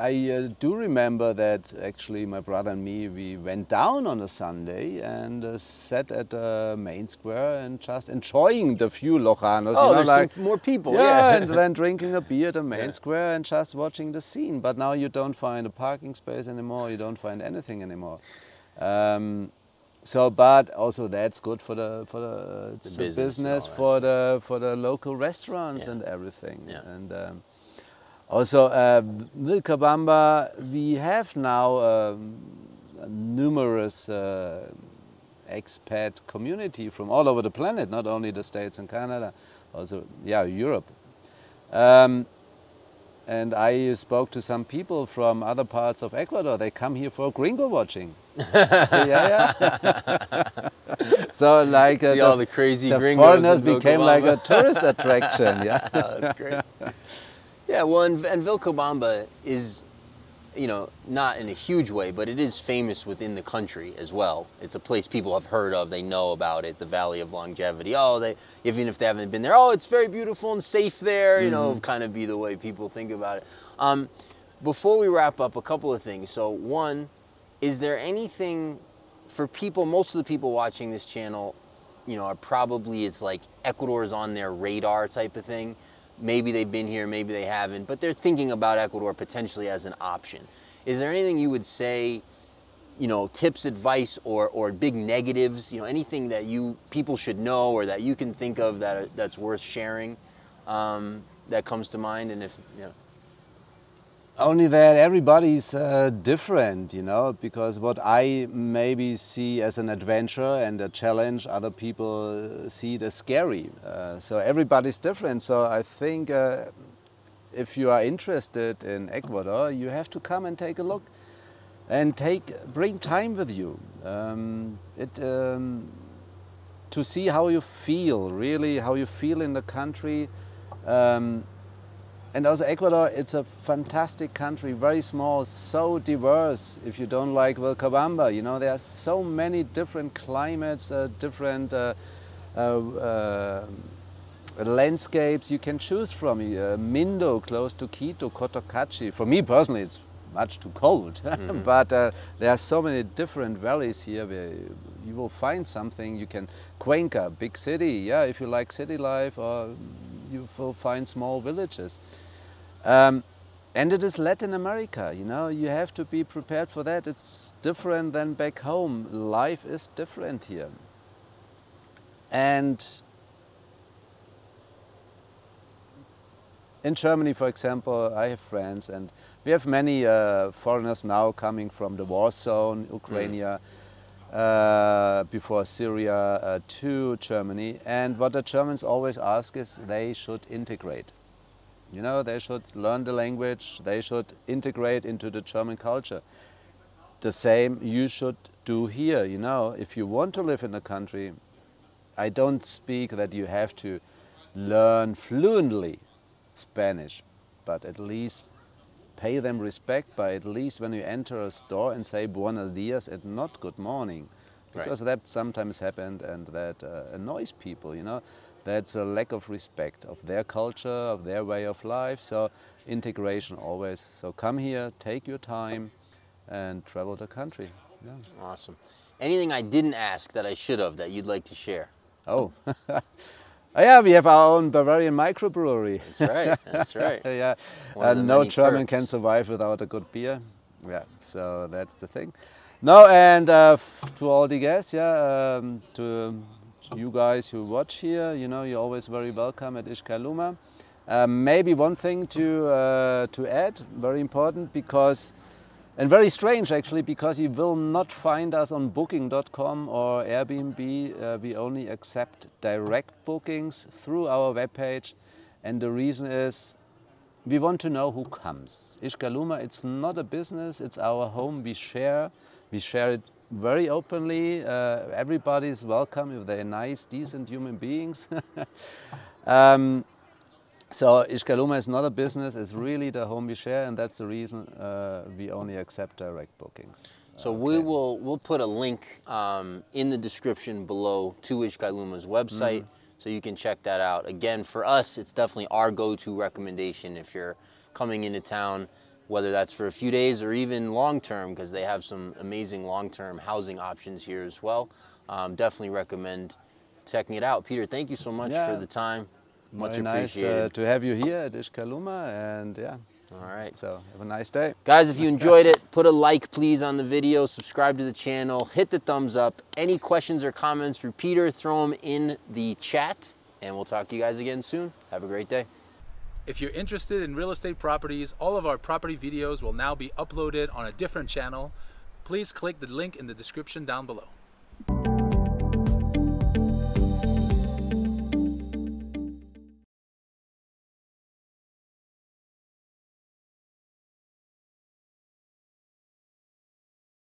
A: I uh, do remember that actually my brother and me we went down on a Sunday and uh, sat at the main square and just enjoying the few Lojanos.
B: Oh,
A: you know,
B: there's
A: like
B: some more people.
A: yeah,
B: Yeah.
A: and then drinking a beer at the main
B: Yeah.
A: square and just watching the scene. But now you don't find a parking space anymore. You don't find anything anymore. Um, so, but also that's good for the for the, a
B: business
A: business for the for the local restaurants
B: Yeah.
A: and everything.
B: Yeah.
A: And um, also uh, Vilcabamba, we have now um, numerous. Uh, expat community from all over the planet, not only the States and Canada, also yeah Europe. Um, and I spoke to some people from other parts of Ecuador. They come here for gringo watching. yeah, yeah. so like uh,
B: See all the crazy
A: the foreigners became like a tourist attraction. Yeah.
B: Oh, that's great. yeah, well, and, and Vilcabamba is, you know, not in a huge way, but it is famous within the country as well. It's a place people have heard of, they know about it, the Valley of Longevity. Oh, they even if they haven't been there, oh, it's very beautiful and safe there. You know, kind of be the way people think about it. Um, before we wrap up, a couple of things. So, one, is there anything for people? Most of the people watching this channel you know, are probably it's like Ecuador is on their radar type of thing. Maybe they've been here, maybe they haven't, but they're thinking about Ecuador potentially as an option. Is there anything you would say, you know, tips, advice, or or big negatives? You know, anything that you people should know or that you can think of that that's worth sharing, um, that comes to mind? And if you know,
A: Only that everybody's uh, different, you know, because what I maybe see as an adventure and a challenge, other people uh, see it as scary. Uh, so everybody's different. So I think uh, if you are interested in Ecuador, you have to come and take a look and take bring time with you. Um, it um, to see how you feel, really how you feel in the country. Um, and also Ecuador, it's a fantastic country, very small, so diverse. If you don't like Vilcabamba, you know, there are so many different climates, uh, different uh, uh, uh, landscapes you can choose from. Uh, Mindo, close to Quito, Cotacachi. For me personally, it's much too cold, but uh, there are so many different valleys here where you will find something. You can Cuenca, big city, yeah, if you like city life, or you will find small villages. Um, and it is Latin America, you know, you have to be prepared for that. It's different than back home. Life is different here. And in Germany, for example, I have friends, and we have many uh, foreigners now coming from the war zone, Ukraine, uh, before Syria, uh, to Germany. And what the Germans always ask is they should integrate. You know, they should learn the language, they should integrate into the German culture. The same you should do here, you know, if you want to live in a country, I don't speak that you have to learn fluently Spanish, but at least pay them respect by at least when you enter a store and say buenos dias and not good morning.
B: Right.
A: Because that sometimes happened and that uh, annoys people, you know. That's a lack of respect of their culture, of their way of life. So integration always. So come here, take your time and travel the country. Yeah.
B: awesome. Anything I didn't ask that I should have that you'd like to share?
A: Oh. Oh, yeah, we have our own Bavarian microbrewery.
B: That's right. That's right.
A: yeah, uh, no German
B: perks.
A: can survive without a good beer. Yeah, so that's the thing. No, and uh, to all the guests, yeah, um, to you guys who watch here, you know, you're always very welcome at Izhcayluma. Um, maybe one thing to uh, to add, very important, because and very strange actually, because you will not find us on Booking.com or Airbnb. Uh, we only accept direct bookings through our webpage, and the reason is we want to know who comes. Izhcayluma, it's not a business, it's our home. We share, we share it very openly. Uh, everybody is welcome if they're nice, decent human beings. um, so Izhcayluma is not a business, it's really the home we share and that's the reason uh, we only accept direct bookings.
B: So okay. we will we'll put a link um, in the description below to Izhcayluma's website mm -hmm. so you can check that out. Again, for us, it's definitely our go-to recommendation if you're coming into town, whether that's for a few days or even long-term because they have some amazing long-term housing options here as well. Um, definitely recommend checking it out. Peter, thank you so much yeah. for the time.
A: Much Very appreciated. nice uh, to have you here at Izhcayluma and yeah.
B: All right.
A: So have a nice day.
B: Guys, if you enjoyed it, put a like please on the video, subscribe to the channel, hit the thumbs up. Any questions or comments for Peter, throw them in the chat and we'll talk to you guys again soon. Have a great day.
C: If you're interested in real estate properties, all of our property videos will now be uploaded on a different channel. Please click the link in the description down below.